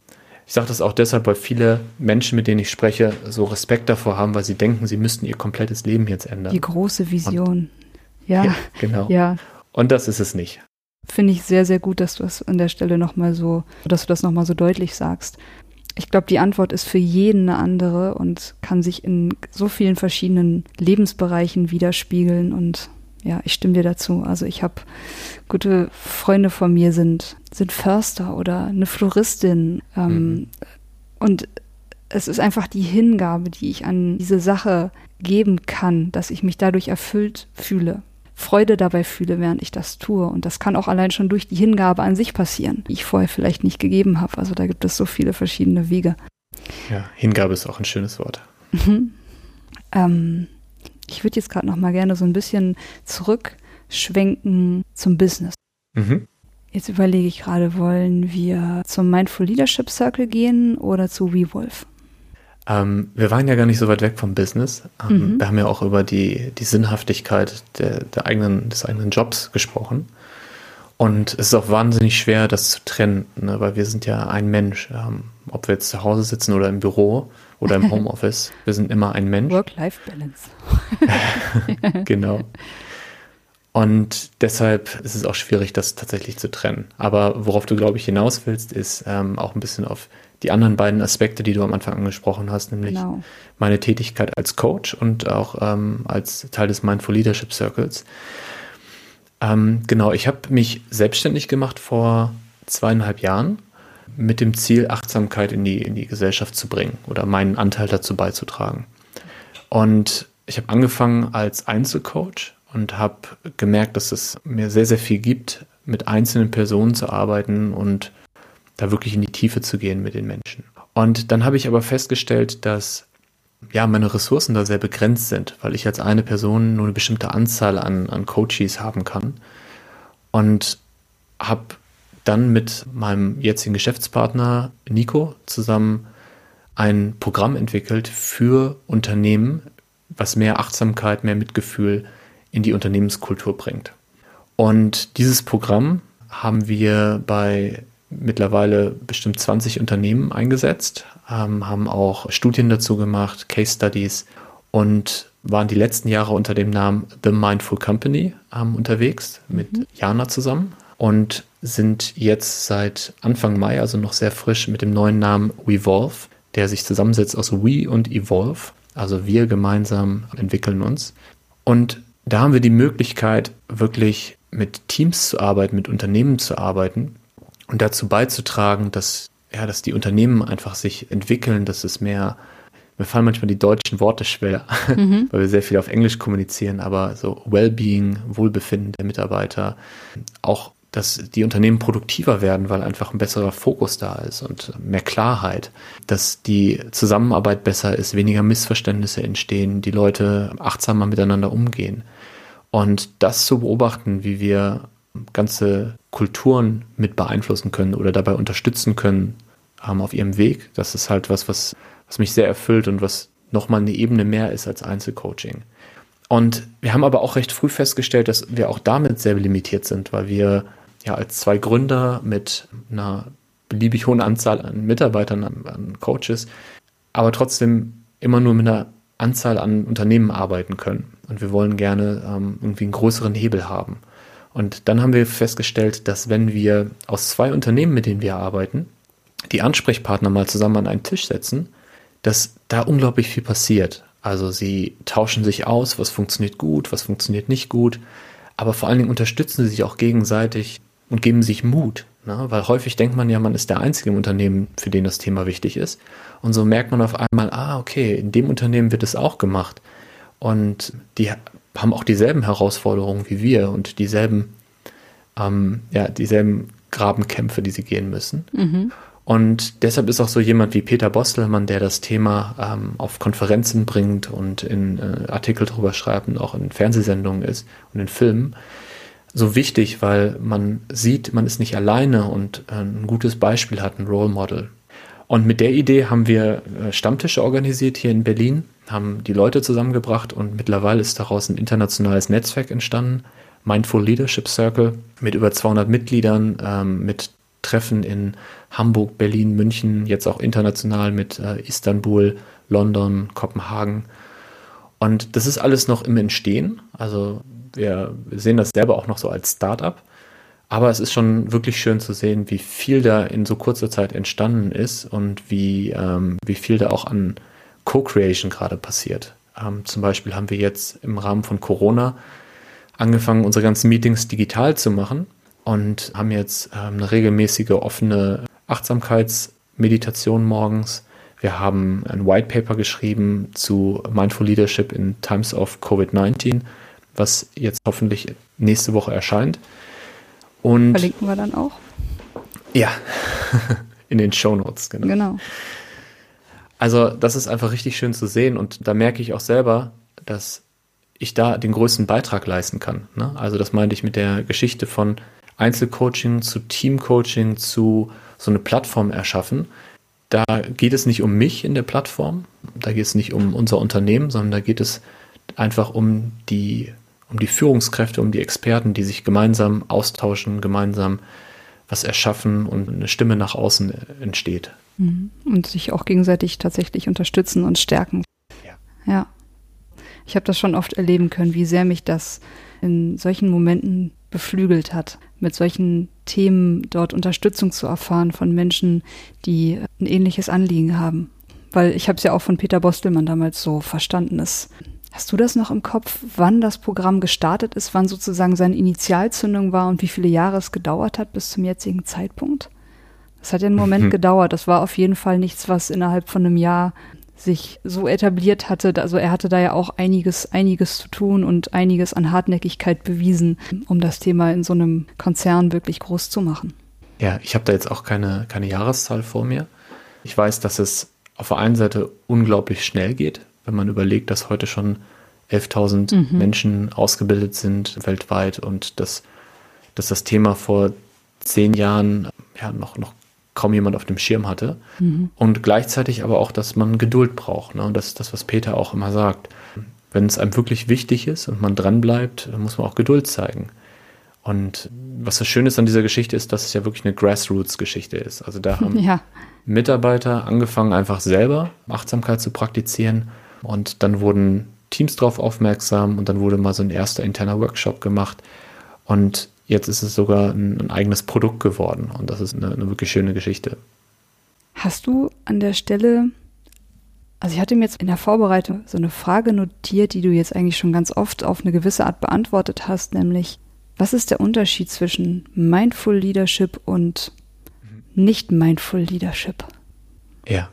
Ich sage das auch deshalb, weil viele Menschen, mit denen ich spreche, so Respekt davor haben, weil sie denken, sie müssten ihr komplettes Leben jetzt ändern. Die große Vision. Und, ja. ja. [laughs] Genau. Ja. Und das ist es nicht. Finde ich sehr, sehr gut, dass du das an der Stelle nochmal so, dass du das nochmal so deutlich sagst ich glaube, die Antwort ist für jeden eine andere und kann sich in so vielen verschiedenen Lebensbereichen widerspiegeln. Und ja, ich stimme dir dazu. Also ich habe gute Freunde von mir sind, sind Förster oder eine Floristin. Ähm, mhm. Und es ist einfach die Hingabe, die ich an diese Sache geben kann, dass ich mich dadurch erfüllt fühle. Freude dabei fühle, während ich das tue. Und das kann auch allein schon durch die Hingabe an sich passieren, die ich vorher vielleicht nicht gegeben habe. Also da gibt es so viele verschiedene Wege. Ja, Hingabe ist auch ein schönes Wort. Mhm. Ähm, ich würde jetzt gerade noch mal gerne so ein bisschen zurückschwenken zum Business. Mhm. Jetzt überlege ich gerade, wollen wir zum Mindful Leadership Circle gehen oder zu WeWolf? Ähm, wir waren ja gar nicht so weit weg vom Business. Ähm, mhm. Wir haben ja auch über die, die Sinnhaftigkeit der, der eigenen, des eigenen Jobs gesprochen. Und es ist auch wahnsinnig schwer, das zu trennen, ne? weil wir sind ja ein Mensch. Ähm, ob wir jetzt zu Hause sitzen oder im Büro oder im [laughs] Homeoffice, wir sind immer ein Mensch. Work-Life-Balance. [laughs] genau. Und deshalb ist es auch schwierig, das tatsächlich zu trennen. Aber worauf du, glaube ich, hinaus willst, ist ähm, auch ein bisschen auf die anderen beiden Aspekte, die du am Anfang angesprochen hast, nämlich genau. meine Tätigkeit als Coach und auch ähm, als Teil des Mindful Leadership Circles. Ähm, genau, ich habe mich selbstständig gemacht vor zweieinhalb Jahren mit dem Ziel, Achtsamkeit in die, in die Gesellschaft zu bringen oder meinen Anteil dazu beizutragen. Und ich habe angefangen als Einzelcoach und habe gemerkt, dass es mir sehr, sehr viel gibt, mit einzelnen Personen zu arbeiten und da wirklich in die Tiefe zu gehen mit den Menschen. Und dann habe ich aber festgestellt, dass ja, meine Ressourcen da sehr begrenzt sind, weil ich als eine Person nur eine bestimmte Anzahl an, an Coaches haben kann. Und habe dann mit meinem jetzigen Geschäftspartner Nico zusammen ein Programm entwickelt für Unternehmen, was mehr Achtsamkeit, mehr Mitgefühl in die Unternehmenskultur bringt. Und dieses Programm haben wir bei mittlerweile bestimmt 20 Unternehmen eingesetzt, ähm, haben auch Studien dazu gemacht, Case Studies und waren die letzten Jahre unter dem Namen The Mindful Company ähm, unterwegs mit mhm. Jana zusammen und sind jetzt seit Anfang Mai, also noch sehr frisch, mit dem neuen Namen Wevolve, der sich zusammensetzt aus We und Evolve. Also wir gemeinsam entwickeln uns. Und da haben wir die Möglichkeit, wirklich mit Teams zu arbeiten, mit Unternehmen zu arbeiten und dazu beizutragen, dass, ja, dass die Unternehmen einfach sich entwickeln, dass es mehr, mir fallen manchmal die deutschen Worte schwer, [laughs] mhm. weil wir sehr viel auf Englisch kommunizieren, aber so Wellbeing, Wohlbefinden der Mitarbeiter, auch dass die Unternehmen produktiver werden, weil einfach ein besserer Fokus da ist und mehr Klarheit, dass die Zusammenarbeit besser ist, weniger Missverständnisse entstehen, die Leute achtsamer miteinander umgehen. Und das zu beobachten, wie wir ganze Kulturen mit beeinflussen können oder dabei unterstützen können ähm, auf ihrem Weg, das ist halt was, was, was mich sehr erfüllt und was nochmal eine Ebene mehr ist als Einzelcoaching. Und wir haben aber auch recht früh festgestellt, dass wir auch damit sehr limitiert sind, weil wir ja als zwei Gründer mit einer beliebig hohen Anzahl an Mitarbeitern, an, an Coaches, aber trotzdem immer nur mit einer Anzahl an Unternehmen arbeiten können. Und wir wollen gerne ähm, irgendwie einen größeren Hebel haben. Und dann haben wir festgestellt, dass wenn wir aus zwei Unternehmen, mit denen wir arbeiten, die Ansprechpartner mal zusammen an einen Tisch setzen, dass da unglaublich viel passiert. Also sie tauschen sich aus, was funktioniert gut, was funktioniert nicht gut, aber vor allen Dingen unterstützen sie sich auch gegenseitig und geben sich Mut. Ne? Weil häufig denkt man ja, man ist der Einzige im Unternehmen, für den das Thema wichtig ist. Und so merkt man auf einmal, ah, okay, in dem Unternehmen wird es auch gemacht. Und die haben auch dieselben Herausforderungen wie wir und dieselben, ähm, ja, dieselben Grabenkämpfe, die sie gehen müssen. Mhm. Und deshalb ist auch so jemand wie Peter Bostelmann, der das Thema ähm, auf Konferenzen bringt und in äh, Artikel drüber schreibt und auch in Fernsehsendungen ist und in Filmen, so wichtig, weil man sieht, man ist nicht alleine und äh, ein gutes Beispiel hat, ein Role Model. Und mit der Idee haben wir äh, Stammtische organisiert hier in Berlin, haben die Leute zusammengebracht und mittlerweile ist daraus ein internationales Netzwerk entstanden, Mindful Leadership Circle, mit über 200 Mitgliedern, ähm, mit Treffen in Hamburg, Berlin, München, jetzt auch international mit äh, Istanbul, London, Kopenhagen. Und das ist alles noch im Entstehen. Also wir sehen das selber auch noch so als Startup. Aber es ist schon wirklich schön zu sehen, wie viel da in so kurzer Zeit entstanden ist und wie, ähm, wie viel da auch an Co-Creation gerade passiert. Ähm, zum Beispiel haben wir jetzt im Rahmen von Corona angefangen, unsere ganzen Meetings digital zu machen und haben jetzt ähm, eine regelmäßige offene Achtsamkeitsmeditation morgens. Wir haben ein White Paper geschrieben zu Mindful Leadership in Times of COVID-19 was jetzt hoffentlich nächste Woche erscheint. Und Verlinken wir dann auch? Ja, [laughs] in den Show Notes, genau. Genau. Also, das ist einfach richtig schön zu sehen und da merke ich auch selber, dass ich da den größten Beitrag leisten kann. Ne? Also, das meinte ich mit der Geschichte von Einzelcoaching zu Teamcoaching zu so eine Plattform erschaffen. Da geht es nicht um mich in der Plattform, da geht es nicht um unser Unternehmen, sondern da geht es einfach um die um die Führungskräfte, um die Experten, die sich gemeinsam austauschen, gemeinsam was erschaffen und eine Stimme nach außen entsteht. Mhm. Und sich auch gegenseitig tatsächlich unterstützen und stärken. Ja. ja. Ich habe das schon oft erleben können, wie sehr mich das in solchen Momenten beflügelt hat, mit solchen Themen dort Unterstützung zu erfahren von Menschen, die ein ähnliches Anliegen haben. Weil ich habe es ja auch von Peter Bostelmann damals so verstanden, dass Hast du das noch im Kopf, wann das Programm gestartet ist, wann sozusagen seine Initialzündung war und wie viele Jahre es gedauert hat bis zum jetzigen Zeitpunkt? Das hat ja einen Moment mhm. gedauert. Das war auf jeden Fall nichts, was innerhalb von einem Jahr sich so etabliert hatte. Also er hatte da ja auch einiges, einiges zu tun und einiges an Hartnäckigkeit bewiesen, um das Thema in so einem Konzern wirklich groß zu machen. Ja, ich habe da jetzt auch keine, keine Jahreszahl vor mir. Ich weiß, dass es auf der einen Seite unglaublich schnell geht, wenn man überlegt, dass heute schon 11.000 mhm. Menschen ausgebildet sind weltweit und dass, dass das Thema vor zehn Jahren ja, noch, noch kaum jemand auf dem Schirm hatte. Mhm. Und gleichzeitig aber auch, dass man Geduld braucht. Ne? Und das ist das, was Peter auch immer sagt. Wenn es einem wirklich wichtig ist und man dranbleibt, muss man auch Geduld zeigen. Und was das Schöne ist an dieser Geschichte ist, dass es ja wirklich eine Grassroots-Geschichte ist. Also da [laughs] haben ja. Mitarbeiter angefangen, einfach selber Achtsamkeit zu praktizieren und dann wurden Teams darauf aufmerksam und dann wurde mal so ein erster interner Workshop gemacht. Und jetzt ist es sogar ein, ein eigenes Produkt geworden. Und das ist eine, eine wirklich schöne Geschichte. Hast du an der Stelle Also ich hatte mir jetzt in der Vorbereitung so eine Frage notiert, die du jetzt eigentlich schon ganz oft auf eine gewisse Art beantwortet hast, nämlich was ist der Unterschied zwischen Mindful Leadership und nicht Mindful Leadership? Ja,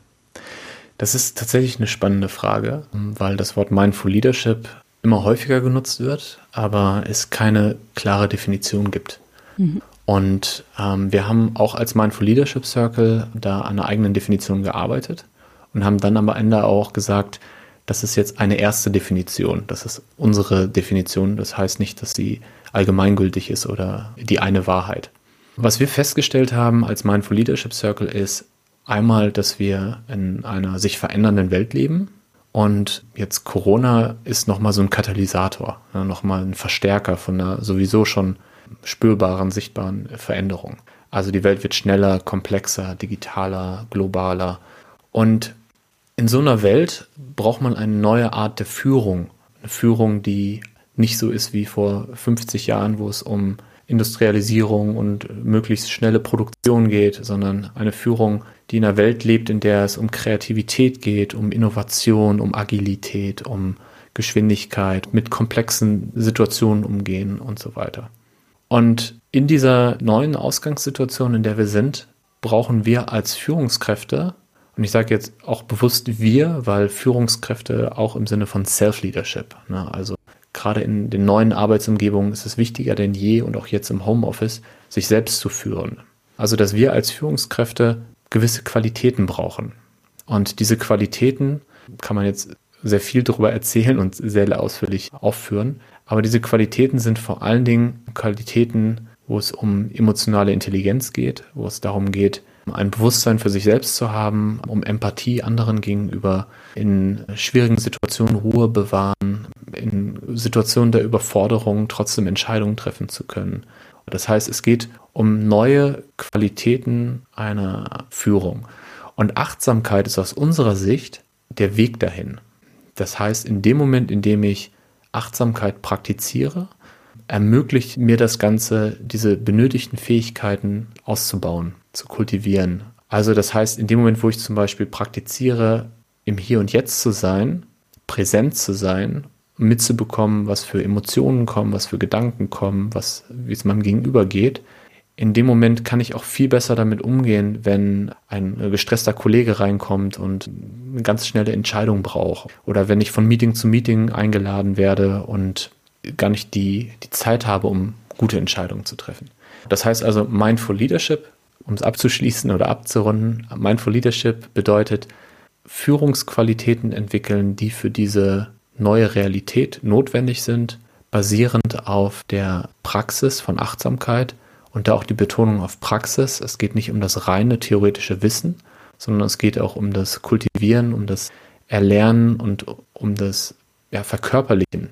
das ist tatsächlich eine spannende Frage, weil das Wort Mindful Leadership immer häufiger genutzt wird, aber es keine klare Definition gibt. Mhm. Und ähm, wir haben auch als Mindful Leadership Circle da an einer eigenen Definition gearbeitet und haben dann am Ende auch gesagt, das ist jetzt eine erste Definition. Das ist unsere Definition. Das heißt nicht, dass sie allgemeingültig ist oder die eine Wahrheit. Was wir festgestellt haben als Mindful Leadership Circle ist einmal, dass wir in einer sich verändernden Welt leben. Und jetzt Corona ist nochmal so ein Katalysator, nochmal ein Verstärker von einer sowieso schon spürbaren, sichtbaren Veränderung. Also die Welt wird schneller, komplexer, digitaler, globaler. Und in so einer Welt braucht man eine neue Art der Führung. Eine Führung, die nicht so ist wie vor 50 Jahren, wo es um Industrialisierung und möglichst schnelle Produktion geht, sondern eine Führung, die in einer Welt lebt, in der es um Kreativität geht, um Innovation, um Agilität, um Geschwindigkeit, mit komplexen Situationen umgehen und so weiter. Und in dieser neuen Ausgangssituation, in der wir sind, brauchen wir als Führungskräfte und ich sage jetzt auch bewusst wir, weil Führungskräfte auch im Sinne von Self-Leadership, ne? also gerade in den neuen Arbeitsumgebungen ist es wichtiger denn je und auch jetzt im Homeoffice, sich selbst zu führen. Also dass wir als Führungskräfte gewisse Qualitäten brauchen. Und diese Qualitäten kann man jetzt sehr viel darüber erzählen und sehr ausführlich aufführen. Aber diese Qualitäten sind vor allen Dingen Qualitäten, wo es um emotionale Intelligenz geht, wo es darum geht, ein Bewusstsein für sich selbst zu haben, um Empathie anderen gegenüber in schwierigen Situationen Ruhe bewahren, in Situationen der Überforderung trotzdem Entscheidungen treffen zu können. Das heißt, es geht um neue Qualitäten einer Führung. Und Achtsamkeit ist aus unserer Sicht der Weg dahin. Das heißt, in dem Moment, in dem ich Achtsamkeit praktiziere, ermöglicht mir das Ganze, diese benötigten Fähigkeiten auszubauen zu kultivieren. Also das heißt, in dem Moment, wo ich zum Beispiel praktiziere, im Hier und Jetzt zu sein, präsent zu sein, mitzubekommen, was für Emotionen kommen, was für Gedanken kommen, was, wie es meinem Gegenüber geht, in dem Moment kann ich auch viel besser damit umgehen, wenn ein gestresster Kollege reinkommt und eine ganz schnelle Entscheidung braucht. Oder wenn ich von Meeting zu Meeting eingeladen werde und gar nicht die, die Zeit habe, um gute Entscheidungen zu treffen. Das heißt also, Mindful Leadership um es abzuschließen oder abzurunden, Mindful Leadership bedeutet Führungsqualitäten entwickeln, die für diese neue Realität notwendig sind, basierend auf der Praxis von Achtsamkeit und da auch die Betonung auf Praxis. Es geht nicht um das reine theoretische Wissen, sondern es geht auch um das Kultivieren, um das Erlernen und um das ja, Verkörperlichen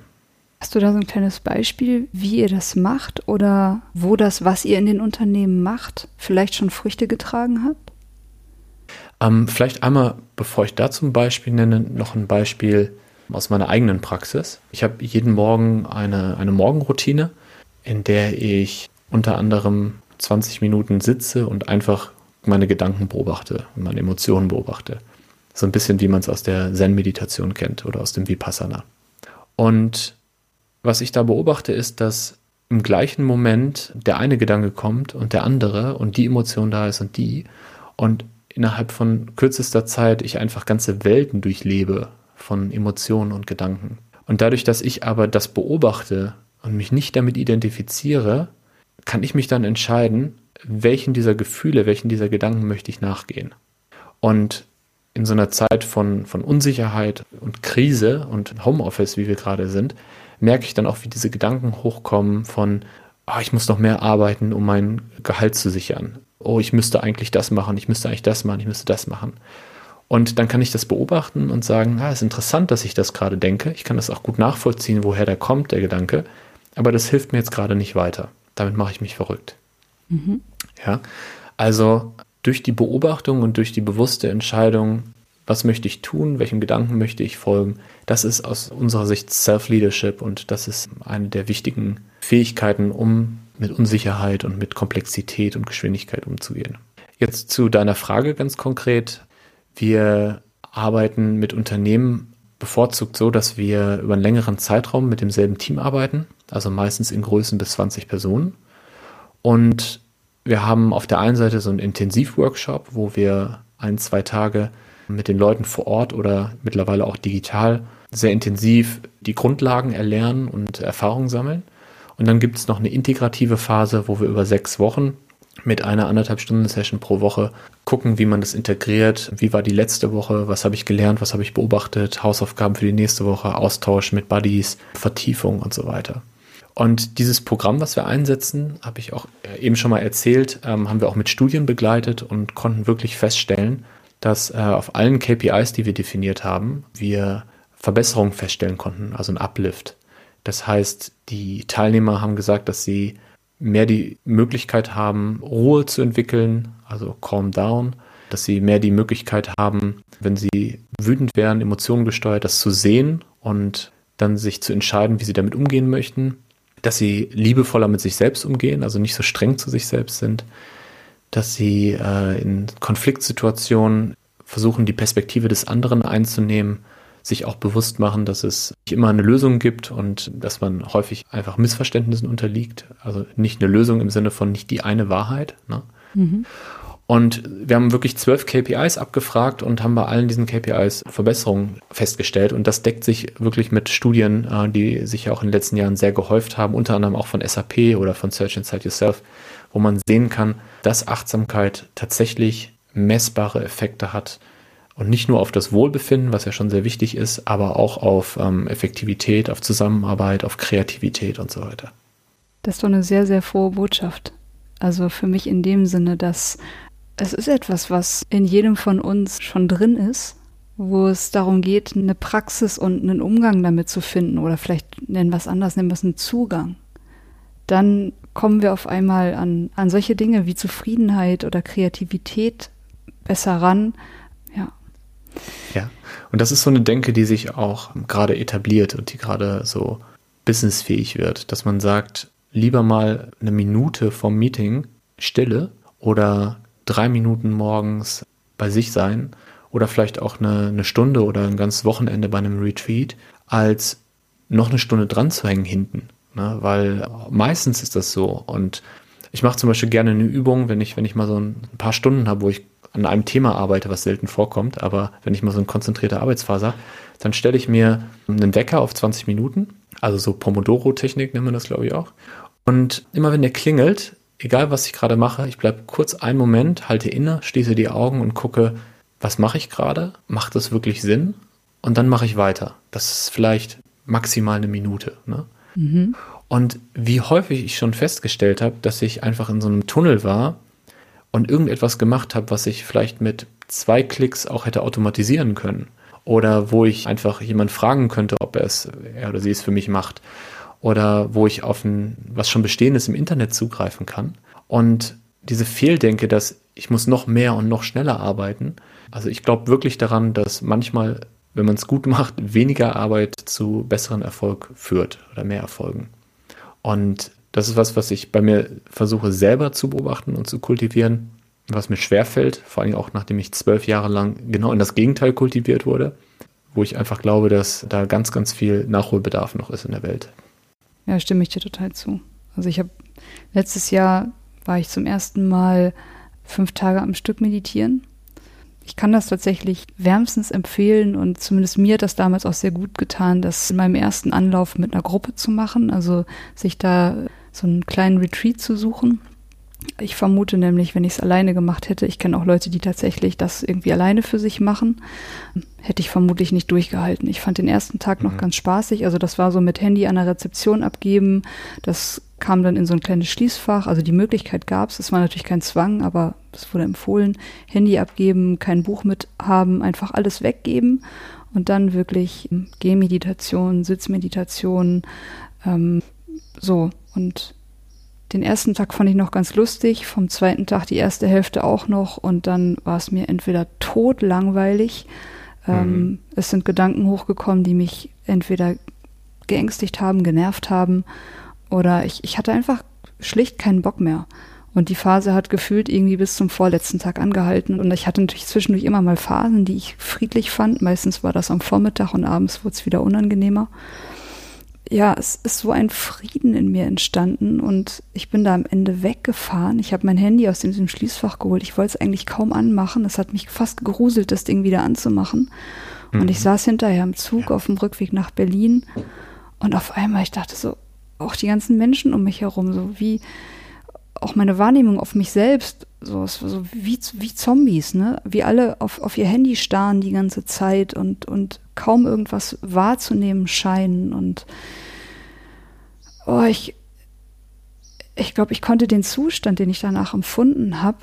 Hast du da so ein kleines Beispiel, wie ihr das macht oder wo das, was ihr in den Unternehmen macht, vielleicht schon Früchte getragen hat? Ähm, vielleicht einmal, bevor ich da zum Beispiel nenne, noch ein Beispiel aus meiner eigenen Praxis. Ich habe jeden Morgen eine, eine Morgenroutine, in der ich unter anderem 20 Minuten sitze und einfach meine Gedanken beobachte und meine Emotionen beobachte. So ein bisschen wie man es aus der Zen-Meditation kennt oder aus dem Vipassana. Und was ich da beobachte, ist, dass im gleichen Moment der eine Gedanke kommt und der andere und die Emotion da ist und die. Und innerhalb von kürzester Zeit ich einfach ganze Welten durchlebe von Emotionen und Gedanken. Und dadurch, dass ich aber das beobachte und mich nicht damit identifiziere, kann ich mich dann entscheiden, welchen dieser Gefühle, welchen dieser Gedanken möchte ich nachgehen. Und in so einer Zeit von, von Unsicherheit und Krise und Homeoffice, wie wir gerade sind, merke ich dann auch, wie diese Gedanken hochkommen von, oh, ich muss noch mehr arbeiten, um mein Gehalt zu sichern. Oh, ich müsste eigentlich das machen, ich müsste eigentlich das machen, ich müsste das machen. Und dann kann ich das beobachten und sagen, ah, ist interessant, dass ich das gerade denke. Ich kann das auch gut nachvollziehen, woher der kommt, der Gedanke. Aber das hilft mir jetzt gerade nicht weiter. Damit mache ich mich verrückt. Mhm. Ja, also durch die Beobachtung und durch die bewusste Entscheidung was möchte ich tun, welchen Gedanken möchte ich folgen. Das ist aus unserer Sicht Self-Leadership und das ist eine der wichtigen Fähigkeiten, um mit Unsicherheit und mit Komplexität und Geschwindigkeit umzugehen. Jetzt zu deiner Frage ganz konkret. Wir arbeiten mit Unternehmen bevorzugt so, dass wir über einen längeren Zeitraum mit demselben Team arbeiten, also meistens in Größen bis 20 Personen. Und wir haben auf der einen Seite so einen Intensivworkshop, wo wir ein, zwei Tage mit den Leuten vor Ort oder mittlerweile auch digital sehr intensiv die Grundlagen erlernen und Erfahrungen sammeln. Und dann gibt es noch eine integrative Phase, wo wir über sechs Wochen mit einer anderthalb Stunden Session pro Woche gucken, wie man das integriert, wie war die letzte Woche, was habe ich gelernt, was habe ich beobachtet, Hausaufgaben für die nächste Woche, Austausch mit Buddies, Vertiefung und so weiter. Und dieses Programm, was wir einsetzen, habe ich auch eben schon mal erzählt, ähm, haben wir auch mit Studien begleitet und konnten wirklich feststellen, dass äh, auf allen KPIs, die wir definiert haben, wir Verbesserungen feststellen konnten, also ein Uplift. Das heißt, die Teilnehmer haben gesagt, dass sie mehr die Möglichkeit haben, Ruhe zu entwickeln, also calm down, dass sie mehr die Möglichkeit haben, wenn sie wütend wären, Emotionen gesteuert, das zu sehen und dann sich zu entscheiden, wie sie damit umgehen möchten, dass sie liebevoller mit sich selbst umgehen, also nicht so streng zu sich selbst sind, dass sie äh, in Konfliktsituationen versuchen, die Perspektive des anderen einzunehmen, sich auch bewusst machen, dass es nicht immer eine Lösung gibt und dass man häufig einfach Missverständnissen unterliegt. Also nicht eine Lösung im Sinne von nicht die eine Wahrheit. Ne? Mhm. Und wir haben wirklich zwölf KPIs abgefragt und haben bei allen diesen KPIs Verbesserungen festgestellt. Und das deckt sich wirklich mit Studien, äh, die sich ja auch in den letzten Jahren sehr gehäuft haben, unter anderem auch von SAP oder von Search Inside Yourself, wo man sehen kann, dass Achtsamkeit tatsächlich messbare Effekte hat und nicht nur auf das Wohlbefinden, was ja schon sehr wichtig ist, aber auch auf ähm, Effektivität, auf Zusammenarbeit, auf Kreativität und so weiter. Das ist doch eine sehr, sehr frohe Botschaft. Also für mich in dem Sinne, dass es ist etwas, was in jedem von uns schon drin ist, wo es darum geht, eine Praxis und einen Umgang damit zu finden oder vielleicht nennen wir es anders, nennen wir es einen Zugang. Dann kommen wir auf einmal an, an solche Dinge wie Zufriedenheit oder Kreativität besser ran, ja, und das ist so eine Denke, die sich auch gerade etabliert und die gerade so businessfähig wird, dass man sagt, lieber mal eine Minute vom Meeting Stille oder drei Minuten morgens bei sich sein oder vielleicht auch eine, eine Stunde oder ein ganzes Wochenende bei einem Retreat, als noch eine Stunde dran zu hängen hinten. Ne? Weil meistens ist das so. Und ich mache zum Beispiel gerne eine Übung, wenn ich, wenn ich mal so ein paar Stunden habe, wo ich an einem Thema arbeite, was selten vorkommt, aber wenn ich mal so eine konzentrierte Arbeitsphase habe, dann stelle ich mir einen Wecker auf 20 Minuten, also so Pomodoro-Technik nennt man das, glaube ich, auch. Und immer wenn der klingelt, egal was ich gerade mache, ich bleibe kurz einen Moment, halte inne, schließe die Augen und gucke, was mache ich gerade? Macht das wirklich Sinn? Und dann mache ich weiter. Das ist vielleicht maximal eine Minute. Ne? Mhm. Und wie häufig ich schon festgestellt habe, dass ich einfach in so einem Tunnel war, und irgendetwas gemacht habe, was ich vielleicht mit zwei Klicks auch hätte automatisieren können. Oder wo ich einfach jemand fragen könnte, ob er es, er oder sie es für mich macht. Oder wo ich auf ein, was schon Bestehendes im Internet zugreifen kann. Und diese Fehldenke, dass ich muss noch mehr und noch schneller arbeiten. Also ich glaube wirklich daran, dass manchmal, wenn man es gut macht, weniger Arbeit zu besseren Erfolg führt oder mehr Erfolgen. Und das ist was, was ich bei mir versuche selber zu beobachten und zu kultivieren, was mir schwerfällt, vor allem auch nachdem ich zwölf Jahre lang genau in das Gegenteil kultiviert wurde, wo ich einfach glaube, dass da ganz, ganz viel Nachholbedarf noch ist in der Welt. Ja, stimme ich dir total zu. Also ich habe letztes Jahr war ich zum ersten Mal fünf Tage am Stück meditieren ich kann das tatsächlich wärmstens empfehlen und zumindest mir hat das damals auch sehr gut getan, das in meinem ersten Anlauf mit einer Gruppe zu machen, also sich da so einen kleinen Retreat zu suchen. Ich vermute nämlich, wenn ich es alleine gemacht hätte, ich kenne auch Leute, die tatsächlich das irgendwie alleine für sich machen, hätte ich vermutlich nicht durchgehalten. Ich fand den ersten Tag noch mhm. ganz spaßig. Also das war so mit Handy an der Rezeption abgeben. Das kam dann in so ein kleines Schließfach. Also die Möglichkeit gab es. Es war natürlich kein Zwang, aber es wurde empfohlen. Handy abgeben, kein Buch mit haben, einfach alles weggeben und dann wirklich Gehmeditation, Sitzmeditation, ähm, so. Und den ersten Tag fand ich noch ganz lustig, vom zweiten Tag die erste Hälfte auch noch und dann war es mir entweder tot langweilig. Ähm, mhm. Es sind Gedanken hochgekommen, die mich entweder geängstigt haben, genervt haben oder ich, ich hatte einfach schlicht keinen Bock mehr. Und die Phase hat gefühlt irgendwie bis zum vorletzten Tag angehalten. Und ich hatte natürlich zwischendurch immer mal Phasen, die ich friedlich fand. Meistens war das am Vormittag und abends wurde es wieder unangenehmer. Ja, es ist so ein Frieden in mir entstanden und ich bin da am Ende weggefahren. Ich habe mein Handy aus dem, dem Schließfach geholt. Ich wollte es eigentlich kaum anmachen. Es hat mich fast geruselt, das Ding wieder anzumachen. Mhm. Und ich mhm. saß hinterher im Zug auf dem Rückweg nach Berlin und auf einmal, ich dachte so, auch die ganzen Menschen um mich herum, so wie, auch meine Wahrnehmung auf mich selbst, so, so wie, wie Zombies, ne? Wie alle auf, auf ihr Handy starren die ganze Zeit und, und kaum irgendwas wahrzunehmen scheinen. Und oh, ich, ich glaube, ich konnte den Zustand, den ich danach empfunden habe,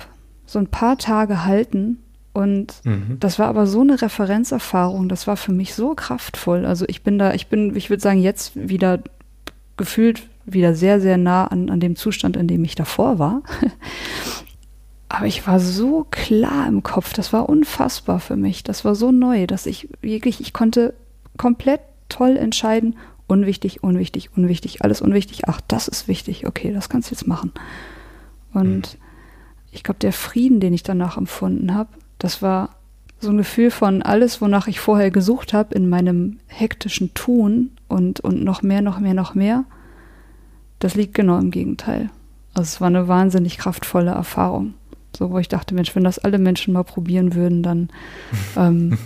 so ein paar Tage halten. Und mhm. das war aber so eine Referenzerfahrung, das war für mich so kraftvoll. Also ich bin da, ich bin, ich würde sagen, jetzt wieder gefühlt wieder sehr, sehr nah an, an dem Zustand, in dem ich davor war. [laughs] Aber ich war so klar im Kopf, das war unfassbar für mich. Das war so neu, dass ich wirklich, ich konnte komplett toll entscheiden, unwichtig, unwichtig, unwichtig, alles unwichtig. Ach, das ist wichtig, okay, das kannst du jetzt machen. Und mhm. ich glaube, der Frieden, den ich danach empfunden habe, das war so ein Gefühl von alles, wonach ich vorher gesucht habe in meinem hektischen Tun und, und noch mehr, noch mehr, noch mehr das liegt genau im Gegenteil. Also es war eine wahnsinnig kraftvolle Erfahrung. So, wo ich dachte, Mensch, wenn das alle Menschen mal probieren würden, dann [laughs] ähm,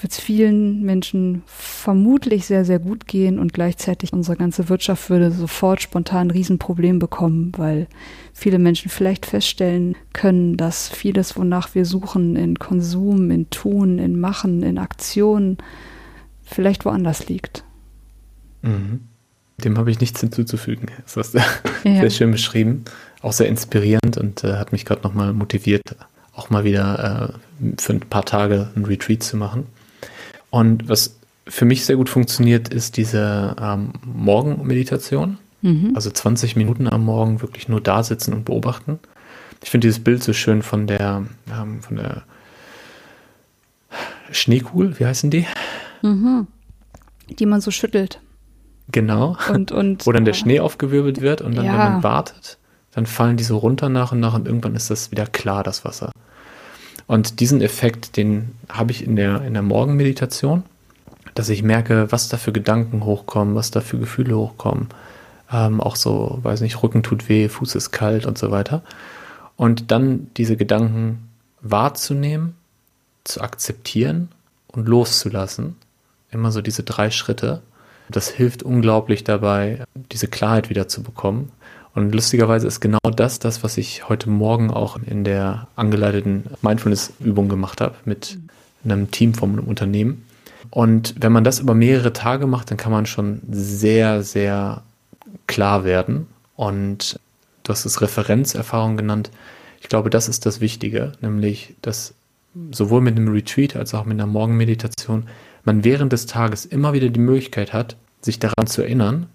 wird es vielen Menschen vermutlich sehr, sehr gut gehen und gleichzeitig unsere ganze Wirtschaft würde sofort spontan ein Riesenproblem bekommen, weil viele Menschen vielleicht feststellen können, dass vieles, wonach wir suchen, in Konsum, in Tun, in Machen, in Aktionen, vielleicht woanders liegt. Mhm. Dem habe ich nichts hinzuzufügen. Das hast du ja. sehr schön beschrieben, auch sehr inspirierend und äh, hat mich gerade nochmal motiviert, auch mal wieder äh, für ein paar Tage ein Retreat zu machen. Und was für mich sehr gut funktioniert, ist diese ähm, Morgenmeditation. Mhm. Also 20 Minuten am Morgen wirklich nur da sitzen und beobachten. Ich finde dieses Bild so schön von der, ähm, von der Schneekugel, wie heißen die? Mhm. Die man so schüttelt. Genau. Und, und, [laughs] Wo dann der Schnee aufgewirbelt wird und dann, ja. wenn man wartet, dann fallen die so runter nach und nach und irgendwann ist das wieder klar, das Wasser. Und diesen Effekt, den habe ich in der, in der Morgenmeditation, dass ich merke, was da für Gedanken hochkommen, was da für Gefühle hochkommen. Ähm, auch so, weiß nicht, Rücken tut weh, Fuß ist kalt und so weiter. Und dann diese Gedanken wahrzunehmen, zu akzeptieren und loszulassen. Immer so diese drei Schritte. Das hilft unglaublich dabei, diese Klarheit wieder zu bekommen. Und lustigerweise ist genau das das, was ich heute Morgen auch in der angeleiteten Mindfulness-Übung gemacht habe mit einem Team vom Unternehmen. Und wenn man das über mehrere Tage macht, dann kann man schon sehr, sehr klar werden. Und du hast es Referenzerfahrung genannt. Ich glaube, das ist das Wichtige, nämlich, dass sowohl mit einem Retreat als auch mit einer Morgenmeditation man während des Tages immer wieder die Möglichkeit hat, sich daran zu erinnern,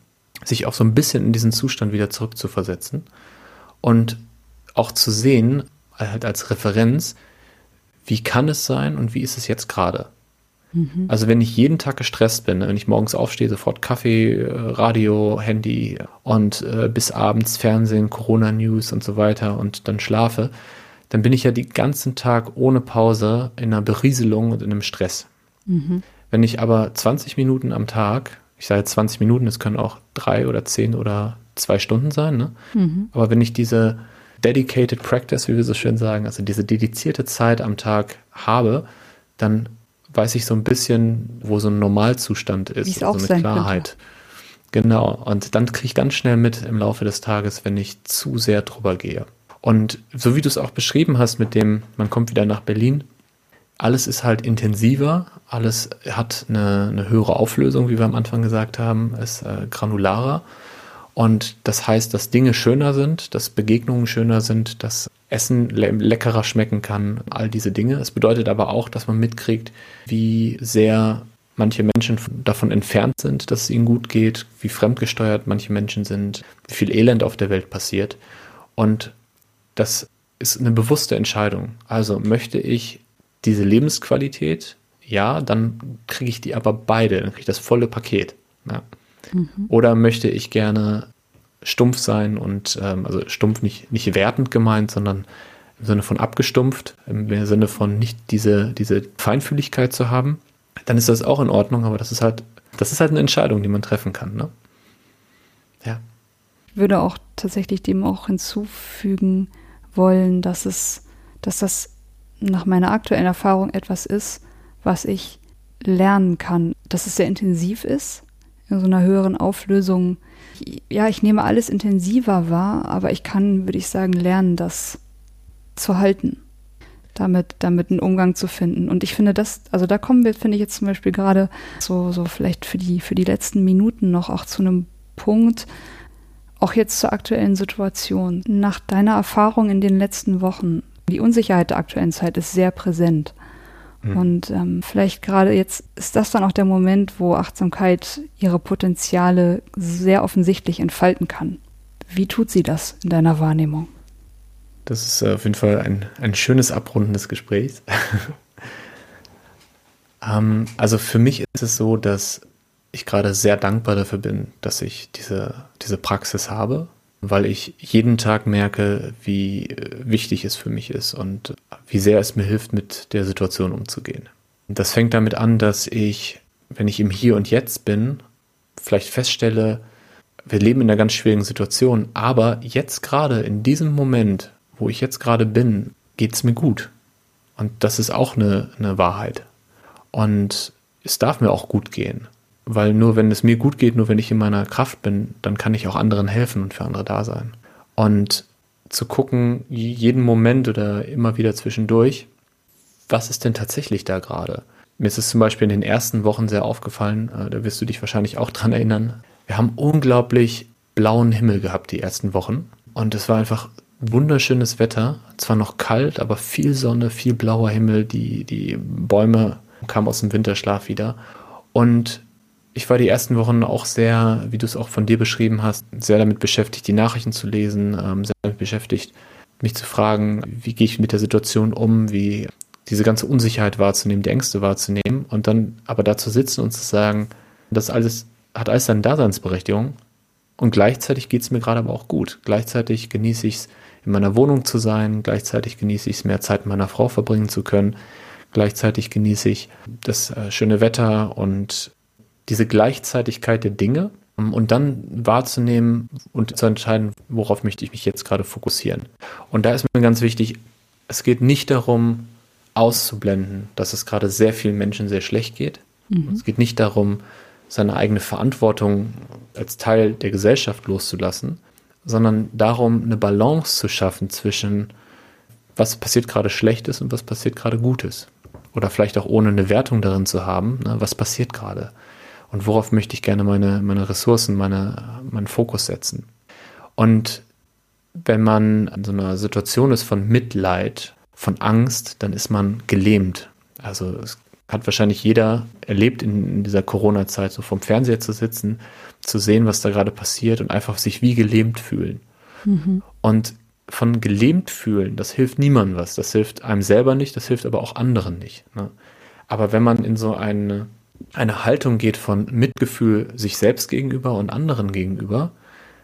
sich auch so ein bisschen in diesen Zustand wieder zurückzuversetzen und auch zu sehen, halt als Referenz, wie kann es sein und wie ist es jetzt gerade? Mhm. Also wenn ich jeden Tag gestresst bin, wenn ich morgens aufstehe, sofort Kaffee, äh, Radio, Handy und äh, bis abends Fernsehen, Corona-News und so weiter und dann schlafe, dann bin ich ja den ganzen Tag ohne Pause in einer Berieselung und in einem Stress. Mhm. Wenn ich aber 20 Minuten am Tag, ich sage 20 Minuten, es können auch drei oder zehn oder zwei Stunden sein, ne? Mhm. aber wenn ich diese dedicated practice, wie wir so schön sagen, also diese dedizierte Zeit am Tag habe, dann weiß ich so ein bisschen, wo so ein Normalzustand ist, so also eine Klarheit. Könnte. Genau. Und dann kriege ich ganz schnell mit im Laufe des Tages, wenn ich zu sehr drüber gehe. Und so wie du es auch beschrieben hast mit dem, man kommt wieder nach Berlin, alles ist halt intensiver, alles hat eine, eine höhere Auflösung, wie wir am Anfang gesagt haben, ist äh, granularer. Und das heißt, dass Dinge schöner sind, dass Begegnungen schöner sind, dass Essen le leckerer schmecken kann, all diese Dinge. Es bedeutet aber auch, dass man mitkriegt, wie sehr manche Menschen davon entfernt sind, dass es ihnen gut geht, wie fremdgesteuert manche Menschen sind, wie viel Elend auf der Welt passiert. Und das ist eine bewusste Entscheidung. Also möchte ich diese Lebensqualität, ja, dann kriege ich die aber beide, dann kriege ich das volle Paket. Ja. Mhm. Oder möchte ich gerne stumpf sein und ähm, also stumpf nicht, nicht wertend gemeint, sondern im Sinne von abgestumpft, im Sinne von nicht diese, diese Feinfühligkeit zu haben, dann ist das auch in Ordnung, aber das ist halt, das ist halt eine Entscheidung, die man treffen kann, ne? Ja. Ich würde auch tatsächlich dem auch hinzufügen wollen, dass es, dass das nach meiner aktuellen Erfahrung etwas ist, was ich lernen kann, dass es sehr intensiv ist, in so einer höheren Auflösung. Ja, ich nehme alles intensiver wahr, aber ich kann, würde ich sagen, lernen, das zu halten, damit, damit einen Umgang zu finden. Und ich finde das, also da kommen wir, finde ich jetzt zum Beispiel gerade so, so vielleicht für die, für die letzten Minuten noch auch zu einem Punkt, auch jetzt zur aktuellen Situation. Nach deiner Erfahrung in den letzten Wochen, die Unsicherheit der aktuellen Zeit ist sehr präsent. Mhm. Und ähm, vielleicht gerade jetzt ist das dann auch der Moment, wo Achtsamkeit ihre Potenziale sehr offensichtlich entfalten kann. Wie tut sie das in deiner Wahrnehmung? Das ist auf jeden Fall ein, ein schönes Abrunden des Gesprächs. [laughs] ähm, also für mich ist es so, dass ich gerade sehr dankbar dafür bin, dass ich diese, diese Praxis habe, weil ich jeden Tag merke, wie wichtig es für mich ist und wie sehr es mir hilft, mit der Situation umzugehen. Das fängt damit an, dass ich, wenn ich im Hier und Jetzt bin, vielleicht feststelle, wir leben in einer ganz schwierigen Situation, aber jetzt gerade in diesem Moment wo ich jetzt gerade bin, geht es mir gut. Und das ist auch eine, eine Wahrheit. Und es darf mir auch gut gehen. Weil nur wenn es mir gut geht, nur wenn ich in meiner Kraft bin, dann kann ich auch anderen helfen und für andere da sein. Und zu gucken, jeden Moment oder immer wieder zwischendurch, was ist denn tatsächlich da gerade? Mir ist es zum Beispiel in den ersten Wochen sehr aufgefallen, äh, da wirst du dich wahrscheinlich auch dran erinnern. Wir haben unglaublich blauen Himmel gehabt die ersten Wochen. Und es war einfach wunderschönes Wetter, zwar noch kalt, aber viel Sonne, viel blauer Himmel, die, die Bäume kamen aus dem Winterschlaf wieder. Und ich war die ersten Wochen auch sehr, wie du es auch von dir beschrieben hast, sehr damit beschäftigt, die Nachrichten zu lesen, ähm, sehr damit beschäftigt, mich zu fragen, wie gehe ich mit der Situation um, wie diese ganze Unsicherheit wahrzunehmen, die Ängste wahrzunehmen und dann aber da zu sitzen und zu sagen, das alles hat alles seine Daseinsberechtigung und gleichzeitig geht es mir gerade aber auch gut. Gleichzeitig genieße ich es, in meiner Wohnung zu sein. Gleichzeitig genieße ich es, mehr Zeit mit meiner Frau verbringen zu können. Gleichzeitig genieße ich das äh, schöne Wetter und diese Gleichzeitigkeit der Dinge um, und dann wahrzunehmen und zu entscheiden, worauf möchte ich mich jetzt gerade fokussieren. Und da ist mir ganz wichtig, es geht nicht darum, auszublenden, dass es gerade sehr vielen Menschen sehr schlecht geht. Mhm. Es geht nicht darum, seine eigene Verantwortung als Teil der Gesellschaft loszulassen, sondern darum, eine Balance zu schaffen zwischen, was passiert gerade Schlechtes und was passiert gerade Gutes. Oder vielleicht auch ohne eine Wertung darin zu haben, ne, was passiert gerade und worauf möchte ich gerne meine, meine Ressourcen, meine, meinen Fokus setzen. Und wenn man in so einer Situation ist von Mitleid, von Angst, dann ist man gelähmt. Also es hat wahrscheinlich jeder erlebt in, dieser Corona-Zeit, so vom Fernseher zu sitzen, zu sehen, was da gerade passiert und einfach sich wie gelähmt fühlen. Mhm. Und von gelähmt fühlen, das hilft niemandem was. Das hilft einem selber nicht, das hilft aber auch anderen nicht. Ne? Aber wenn man in so eine, eine Haltung geht von Mitgefühl sich selbst gegenüber und anderen gegenüber,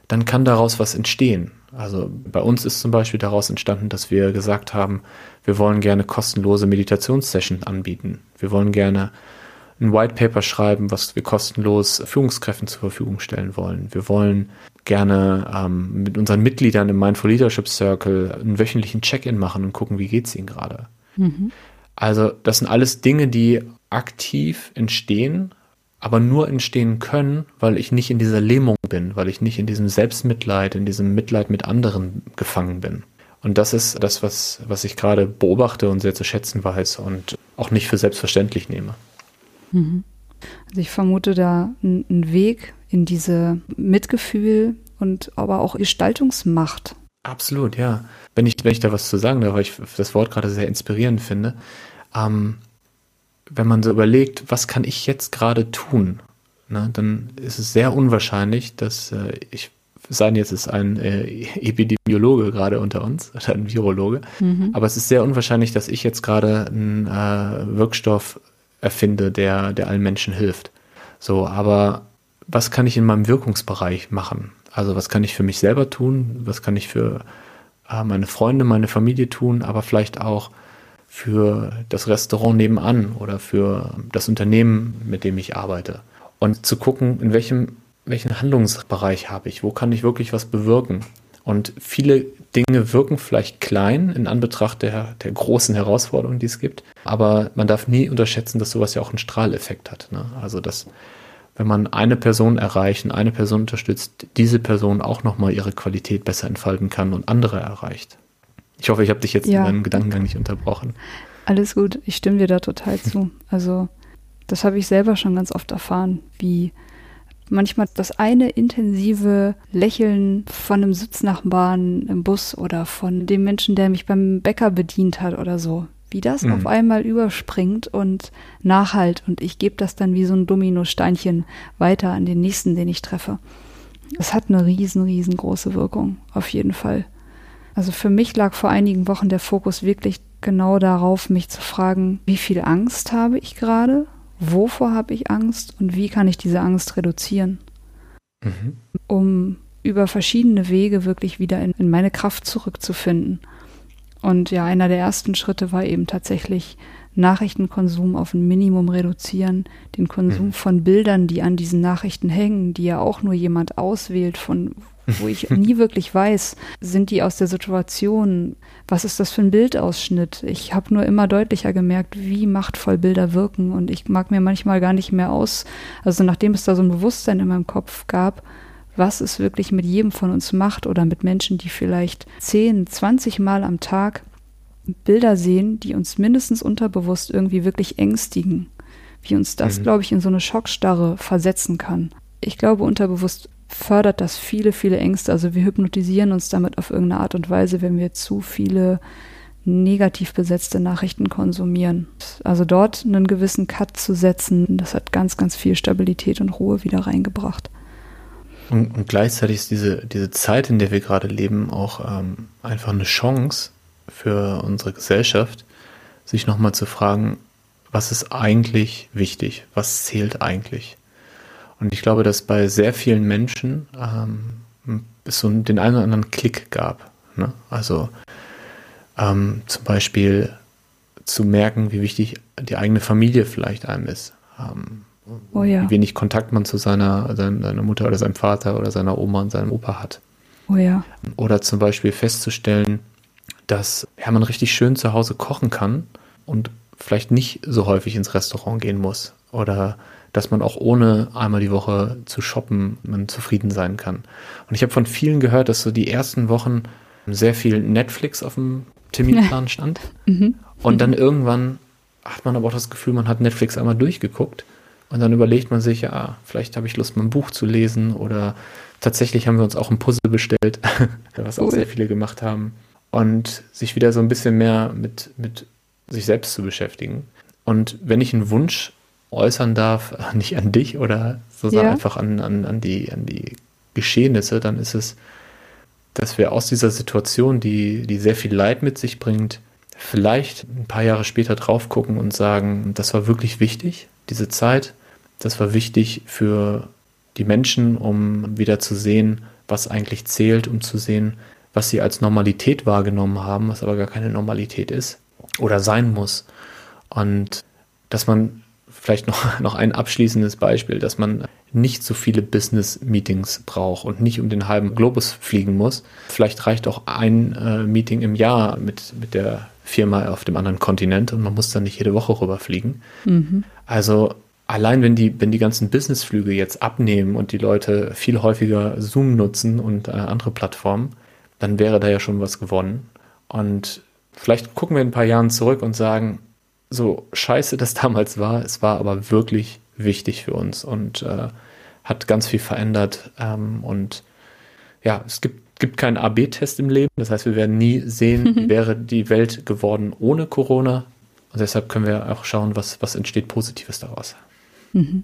dann kann daraus was entstehen. Also bei uns ist zum Beispiel daraus entstanden, dass wir gesagt haben, wir wollen gerne kostenlose Meditationssessions anbieten. Wir wollen gerne ein White Paper schreiben, was wir kostenlos Führungskräften zur Verfügung stellen wollen. Wir wollen gerne ähm, mit unseren Mitgliedern im Mindful Leadership Circle einen wöchentlichen Check-in machen und gucken, wie geht es ihnen gerade. Mhm. Also das sind alles Dinge, die aktiv entstehen, aber nur entstehen können, weil ich nicht in dieser Lähmung bin, weil ich nicht in diesem Selbstmitleid, in diesem Mitleid mit anderen gefangen bin. Und das ist das, was, was ich gerade beobachte und sehr zu schätzen weiß und auch nicht für selbstverständlich nehme. Mhm. Also ich vermute da einen Weg in diese Mitgefühl und aber auch Gestaltungsmacht. Absolut, ja. Wenn ich, wenn ich da was zu sagen darf, weil ich das Wort gerade sehr inspirierend finde, ähm, wenn man so überlegt, was kann ich jetzt gerade tun, ne, dann ist es sehr unwahrscheinlich, dass äh, ich sein jetzt ist ein äh, Epidemiologe gerade unter uns [laughs] oder ein Virologe, mhm. aber es ist sehr unwahrscheinlich, dass ich jetzt gerade einen äh, Wirkstoff erfinde, der, der allen Menschen hilft. So, aber was kann ich in meinem Wirkungsbereich machen? Also was kann ich für mich selber tun? Was kann ich für äh, meine Freunde, meine Familie tun? Aber vielleicht auch für das Restaurant nebenan oder für das Unternehmen, mit dem ich arbeite. Und zu gucken, in welchem, welchen Handlungsbereich habe ich? Wo kann ich wirklich was bewirken? Und viele Dinge wirken vielleicht klein in Anbetracht der, der großen Herausforderungen, die es gibt. Aber man darf nie unterschätzen, dass sowas ja auch einen Strahleffekt hat. Ne? Also, dass wenn man eine Person erreicht und eine Person unterstützt, diese Person auch nochmal ihre Qualität besser entfalten kann und andere erreicht. Ich hoffe, ich habe dich jetzt ja. in deinem Gedankengang nicht unterbrochen. Alles gut, ich stimme dir da total [laughs] zu. Also, das habe ich selber schon ganz oft erfahren, wie manchmal das eine intensive Lächeln von einem Sitznachbarn im Bus oder von dem Menschen, der mich beim Bäcker bedient hat oder so, wie das mhm. auf einmal überspringt und nachhalt und ich gebe das dann wie so ein Dominosteinchen weiter an den nächsten, den ich treffe. Es hat eine riesen, riesengroße Wirkung, auf jeden Fall. Also für mich lag vor einigen Wochen der Fokus wirklich genau darauf, mich zu fragen, wie viel Angst habe ich gerade, wovor habe ich Angst und wie kann ich diese Angst reduzieren, mhm. um über verschiedene Wege wirklich wieder in, in meine Kraft zurückzufinden. Und ja, einer der ersten Schritte war eben tatsächlich Nachrichtenkonsum auf ein Minimum reduzieren, den Konsum mhm. von Bildern, die an diesen Nachrichten hängen, die ja auch nur jemand auswählt, von wo ich [laughs] nie wirklich weiß, sind die aus der Situation, was ist das für ein Bildausschnitt? Ich habe nur immer deutlicher gemerkt, wie machtvoll Bilder wirken und ich mag mir manchmal gar nicht mehr aus, also nachdem es da so ein Bewusstsein in meinem Kopf gab, was es wirklich mit jedem von uns macht oder mit Menschen, die vielleicht 10, 20 Mal am Tag Bilder sehen, die uns mindestens unterbewusst irgendwie wirklich ängstigen, wie uns das, mhm. glaube ich, in so eine Schockstarre versetzen kann. Ich glaube, unterbewusst fördert das viele, viele Ängste. Also wir hypnotisieren uns damit auf irgendeine Art und Weise, wenn wir zu viele negativ besetzte Nachrichten konsumieren. Also dort einen gewissen Cut zu setzen, das hat ganz, ganz viel Stabilität und Ruhe wieder reingebracht. Und, und gleichzeitig ist diese, diese Zeit, in der wir gerade leben, auch ähm, einfach eine Chance für unsere Gesellschaft, sich nochmal zu fragen, was ist eigentlich wichtig? Was zählt eigentlich? Und ich glaube, dass bei sehr vielen Menschen ähm, es so den einen oder anderen Klick gab. Ne? Also ähm, zum Beispiel zu merken, wie wichtig die eigene Familie vielleicht einem ist. Ähm, oh ja. Wie wenig Kontakt man zu seiner, seiner Mutter oder seinem Vater oder seiner Oma und seinem Opa hat. Oh ja. Oder zum Beispiel festzustellen, dass ja, man richtig schön zu Hause kochen kann und vielleicht nicht so häufig ins Restaurant gehen muss. Oder dass man auch ohne einmal die Woche zu shoppen man zufrieden sein kann. Und ich habe von vielen gehört, dass so die ersten Wochen sehr viel Netflix auf dem Terminplan [laughs] stand. mhm. Und dann irgendwann hat man aber auch das Gefühl, man hat Netflix einmal durchgeguckt. Und dann überlegt man sich, ja, vielleicht habe ich Lust, mal ein Buch zu lesen. Oder tatsächlich haben wir uns auch ein Puzzle bestellt, [laughs] was auch sehr viele gemacht haben. Und sich wieder so ein bisschen mehr mit, mit sich selbst zu beschäftigen. Und wenn ich einen Wunsch äußern darf, [laughs] nicht an dich oder sozusagen ja. einfach an, an, an, die, an die Geschehnisse, dann ist es, dass wir aus dieser Situation, die, die sehr viel Leid mit sich bringt, vielleicht ein paar Jahre später drauf gucken und sagen, das war wirklich wichtig, diese Zeit. Das war wichtig für die Menschen, um wieder zu sehen, was eigentlich zählt, um zu sehen, was sie als Normalität wahrgenommen haben, was aber gar keine Normalität ist oder sein muss. Und dass man vielleicht noch, [laughs] noch ein abschließendes Beispiel, dass man nicht so viele Business-Meetings braucht und nicht um den halben Globus fliegen muss. Vielleicht reicht auch ein äh, Meeting im Jahr mit, mit der Firma auf dem anderen Kontinent und man muss dann nicht jede Woche rüberfliegen. Mhm. Also allein wenn die, wenn die ganzen Businessflüge jetzt abnehmen und die Leute viel häufiger Zoom nutzen und äh, andere Plattformen, dann wäre da ja schon was gewonnen. Und vielleicht gucken wir in ein paar Jahren zurück und sagen, so scheiße das [laughs] damals war, es war aber wirklich wichtig für uns und äh, hat ganz viel verändert. Ähm, und ja, es gibt, gibt keinen AB-Test im Leben. Das heißt, wir werden nie sehen, wie [laughs] wäre die Welt geworden ohne Corona. Und deshalb können wir auch schauen, was, was entsteht Positives daraus. Mhm.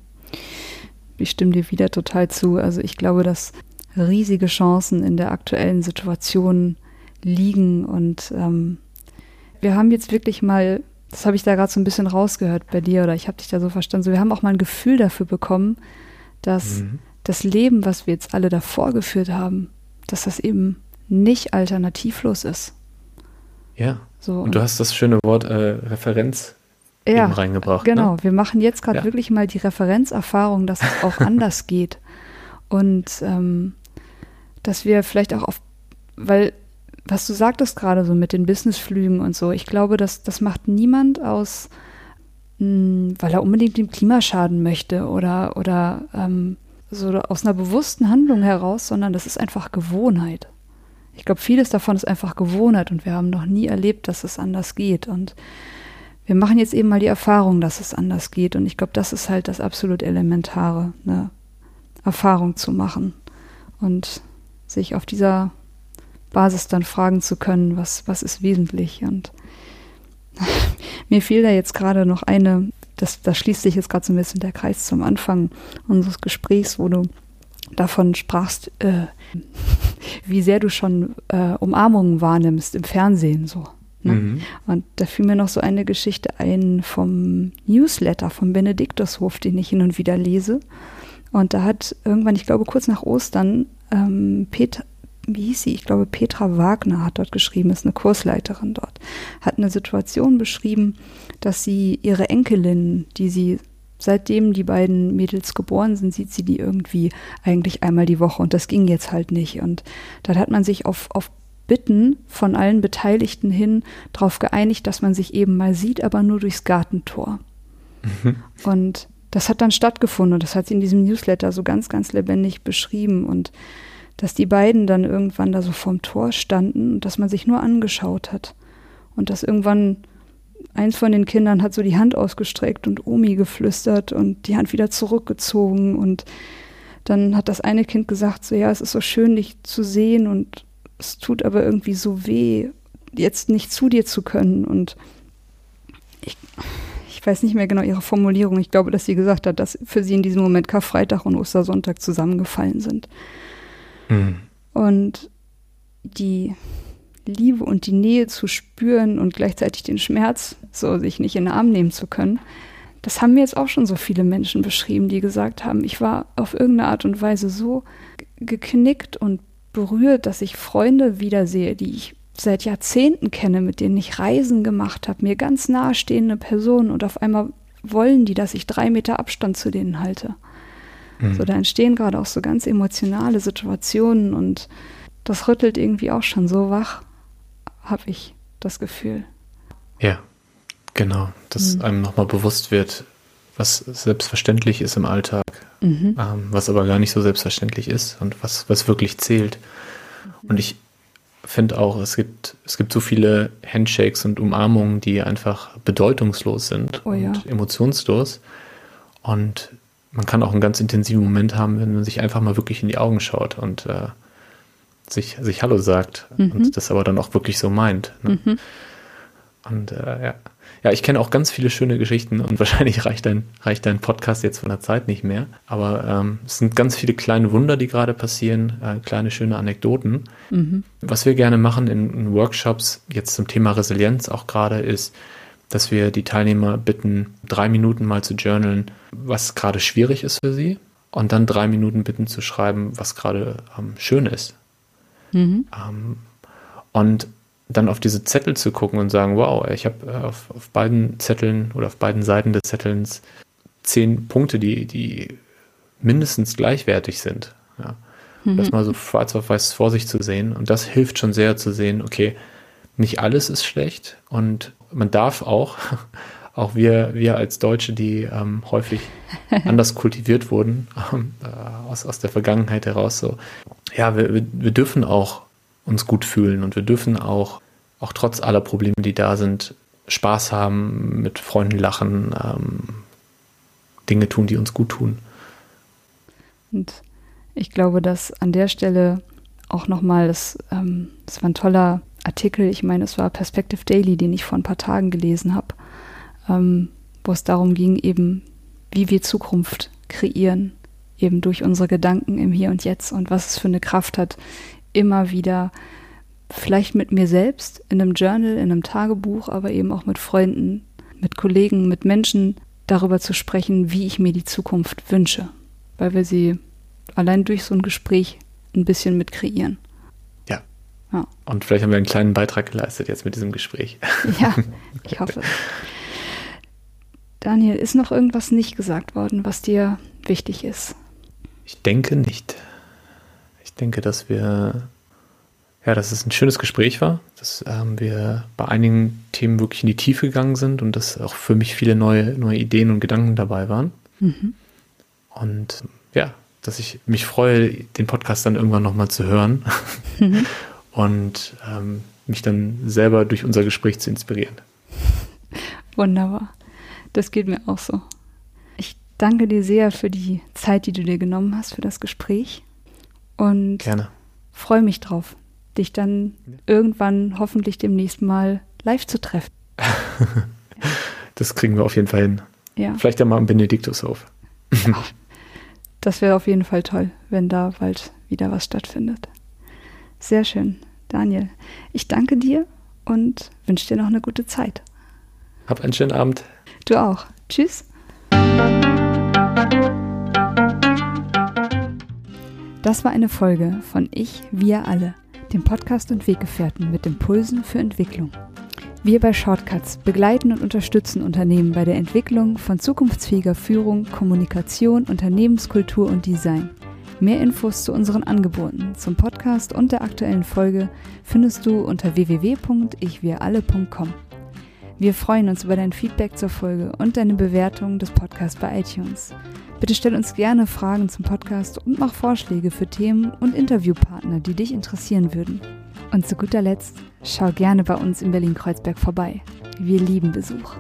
Ich stimme dir wieder total zu. Also ich glaube, dass riesige Chancen in der aktuellen Situation liegen und ähm, wir haben jetzt wirklich mal das habe ich da gerade so ein bisschen rausgehört bei dir oder ich habe dich da so verstanden. So, wir haben auch mal ein Gefühl dafür bekommen, dass mhm. das Leben, was wir jetzt alle davor geführt haben, dass das eben nicht alternativlos ist. Ja. So, und du hast das schöne Wort äh, Referenz ja, reingebracht. Ne? Genau, ne? wir machen jetzt gerade ja. wirklich mal die Referenzerfahrung, dass es auch [laughs] anders geht. Und ähm, dass wir vielleicht auch auf, weil, was du sagtest gerade so mit den Businessflügen und so, ich glaube, dass das macht niemand aus, mh, hm, weil er unbedingt dem Klima schaden möchte oder, oder ähm, so aus einer bewussten Handlung heraus, sondern das ist einfach Gewohnheit. Ich glaube, vieles davon ist einfach Gewohnheit und wir haben noch nie erlebt, dass es anders geht. Und wir machen jetzt eben mal die Erfahrung, dass es anders geht. Und ich glaube, das ist halt das absolut Elementare, eine Erfahrung zu machen und sich auf dieser Basis dann fragen zu können, was, was ist wesentlich. Und [laughs] mir fiel da jetzt gerade noch eine, das, da schließt sich jetzt gerade so ein bisschen der Kreis zum Anfang unseres Gesprächs, wo du davon sprachst, äh, [laughs] wie sehr du schon äh, Umarmungen wahrnimmst im Fernsehen so. Ne? Mhm. Und da fiel mir noch so eine Geschichte ein vom Newsletter vom Benediktushof, den ich hin und wieder lese. Und da hat irgendwann, ich glaube kurz nach Ostern, ähm, Peter, wie hieß sie? Ich glaube, Petra Wagner hat dort geschrieben, ist eine Kursleiterin dort, hat eine Situation beschrieben, dass sie ihre Enkelin, die sie seitdem die beiden Mädels geboren sind, sieht sie die irgendwie eigentlich einmal die Woche und das ging jetzt halt nicht. Und dann hat man sich auf, auf Bitten von allen Beteiligten hin darauf geeinigt, dass man sich eben mal sieht, aber nur durchs Gartentor. Mhm. Und das hat dann stattgefunden und das hat sie in diesem Newsletter so ganz, ganz lebendig beschrieben und dass die beiden dann irgendwann da so vorm Tor standen und dass man sich nur angeschaut hat und dass irgendwann eins von den Kindern hat so die Hand ausgestreckt und Omi geflüstert und die Hand wieder zurückgezogen und dann hat das eine Kind gesagt so ja es ist so schön dich zu sehen und es tut aber irgendwie so weh, jetzt nicht zu dir zu können. Und ich, ich weiß nicht mehr genau ihre Formulierung. Ich glaube, dass sie gesagt hat, dass für sie in diesem Moment Karfreitag und Ostersonntag zusammengefallen sind. Mhm. Und die Liebe und die Nähe zu spüren und gleichzeitig den Schmerz, so sich nicht in den Arm nehmen zu können, das haben mir jetzt auch schon so viele Menschen beschrieben, die gesagt haben, ich war auf irgendeine Art und Weise so geknickt und berührt, dass ich Freunde wiedersehe, die ich seit Jahrzehnten kenne, mit denen ich Reisen gemacht habe, mir ganz nahestehende Personen und auf einmal wollen die, dass ich drei Meter Abstand zu denen halte. Mhm. So, da entstehen gerade auch so ganz emotionale Situationen und das rüttelt irgendwie auch schon so wach, habe ich das Gefühl. Ja, genau, dass mhm. einem nochmal bewusst wird, was selbstverständlich ist im Alltag, mhm. ähm, was aber gar nicht so selbstverständlich ist und was, was wirklich zählt. Und ich finde auch, es gibt, es gibt so viele Handshakes und Umarmungen, die einfach bedeutungslos sind oh, ja. und emotionslos. Und man kann auch einen ganz intensiven Moment haben, wenn man sich einfach mal wirklich in die Augen schaut und äh, sich, sich Hallo sagt mhm. und das aber dann auch wirklich so meint. Ne? Mhm. Und äh, ja. Ja, ich kenne auch ganz viele schöne Geschichten und [laughs] wahrscheinlich reicht dein, reicht dein Podcast jetzt von der Zeit nicht mehr. Aber ähm, es sind ganz viele kleine Wunder, die gerade passieren, äh, kleine schöne Anekdoten. Mhm. Was wir gerne machen in, in Workshops, jetzt zum Thema Resilienz auch gerade, ist, dass wir die Teilnehmer bitten, drei Minuten mal zu journalen, was gerade schwierig ist für sie. Und dann drei Minuten bitten zu schreiben, was gerade ähm, schön ist. Mhm. Ähm, und dann auf diese Zettel zu gucken und sagen, wow, ich habe äh, auf, auf beiden Zetteln oder auf beiden Seiten des Zettelns zehn Punkte, die, die mindestens gleichwertig sind. Ja. Mhm. Das mal so schwarz auf weiß vor sich zu sehen. Und das hilft schon sehr zu sehen, okay, nicht alles ist schlecht und man darf auch, [laughs] auch wir, wir als Deutsche, die ähm, häufig [laughs] anders kultiviert wurden, ähm, äh, aus, aus der Vergangenheit heraus, so, ja, wir, wir, wir dürfen auch uns gut fühlen und wir dürfen auch, auch trotz aller Probleme, die da sind, Spaß haben, mit Freunden lachen, ähm, Dinge tun, die uns gut tun. Und ich glaube, dass an der Stelle auch nochmal, das, ähm, das war ein toller Artikel, ich meine, es war Perspective Daily, den ich vor ein paar Tagen gelesen habe, ähm, wo es darum ging, eben, wie wir Zukunft kreieren, eben durch unsere Gedanken im Hier und Jetzt und was es für eine Kraft hat, immer wieder, vielleicht mit mir selbst, in einem Journal, in einem Tagebuch, aber eben auch mit Freunden, mit Kollegen, mit Menschen darüber zu sprechen, wie ich mir die Zukunft wünsche, weil wir sie allein durch so ein Gespräch ein bisschen mit kreieren. Ja. Und vielleicht haben wir einen kleinen Beitrag geleistet jetzt mit diesem Gespräch. [laughs] Ja, ich hoffe. Daniel, ist noch irgendwas nicht gesagt worden, was dir wichtig ist? Ich denke nicht. Ich denke, dass wir, ja, dass es ein schönes Gespräch war, dass ähm, wir bei einigen Themen wirklich in die Tiefe gegangen sind und dass auch für mich viele neue, neue Ideen und Gedanken dabei waren. Mhm. Und ja, dass ich mich freue, den Podcast dann irgendwann nochmal zu hören Mhm. [laughs] und ähm, mich dann selber durch unser Gespräch zu inspirieren. Wunderbar. Das geht mir auch so. Ich danke dir sehr für die Zeit, die du dir genommen hast für das Gespräch und Gerne. freue mich drauf, dich dann irgendwann hoffentlich demnächst mal live zu treffen. [laughs] Das kriegen wir auf jeden Fall hin. Ja, Vielleicht ja mal am Benediktushof. das wäre auf jeden Fall toll, wenn da bald wieder was stattfindet. Sehr schön. Daniel, ich danke dir und wünsche dir noch eine gute Zeit. Hab einen schönen Abend. Du auch. Tschüss. Das war eine Folge von Ich, wir alle, dem Podcast und Weggefährten mit Impulsen für Entwicklung. Wir bei Shortcuts begleiten und unterstützen Unternehmen bei der Entwicklung von zukunftsfähiger Führung, Kommunikation, Unternehmenskultur und Design. Mehr Infos zu unseren Angeboten, zum Podcast und der aktuellen Folge findest du unter www.ichwiralle.com. Wir freuen uns über dein Feedback zur Folge und deine Bewertung des Podcasts bei iTunes. Bitte stell uns gerne Fragen zum Podcast und mach Vorschläge für Themen und Interviewpartner, die dich interessieren würden. Und zu guter Letzt, schau gerne bei uns in Berlin-Kreuzberg vorbei. Wir lieben Besuch.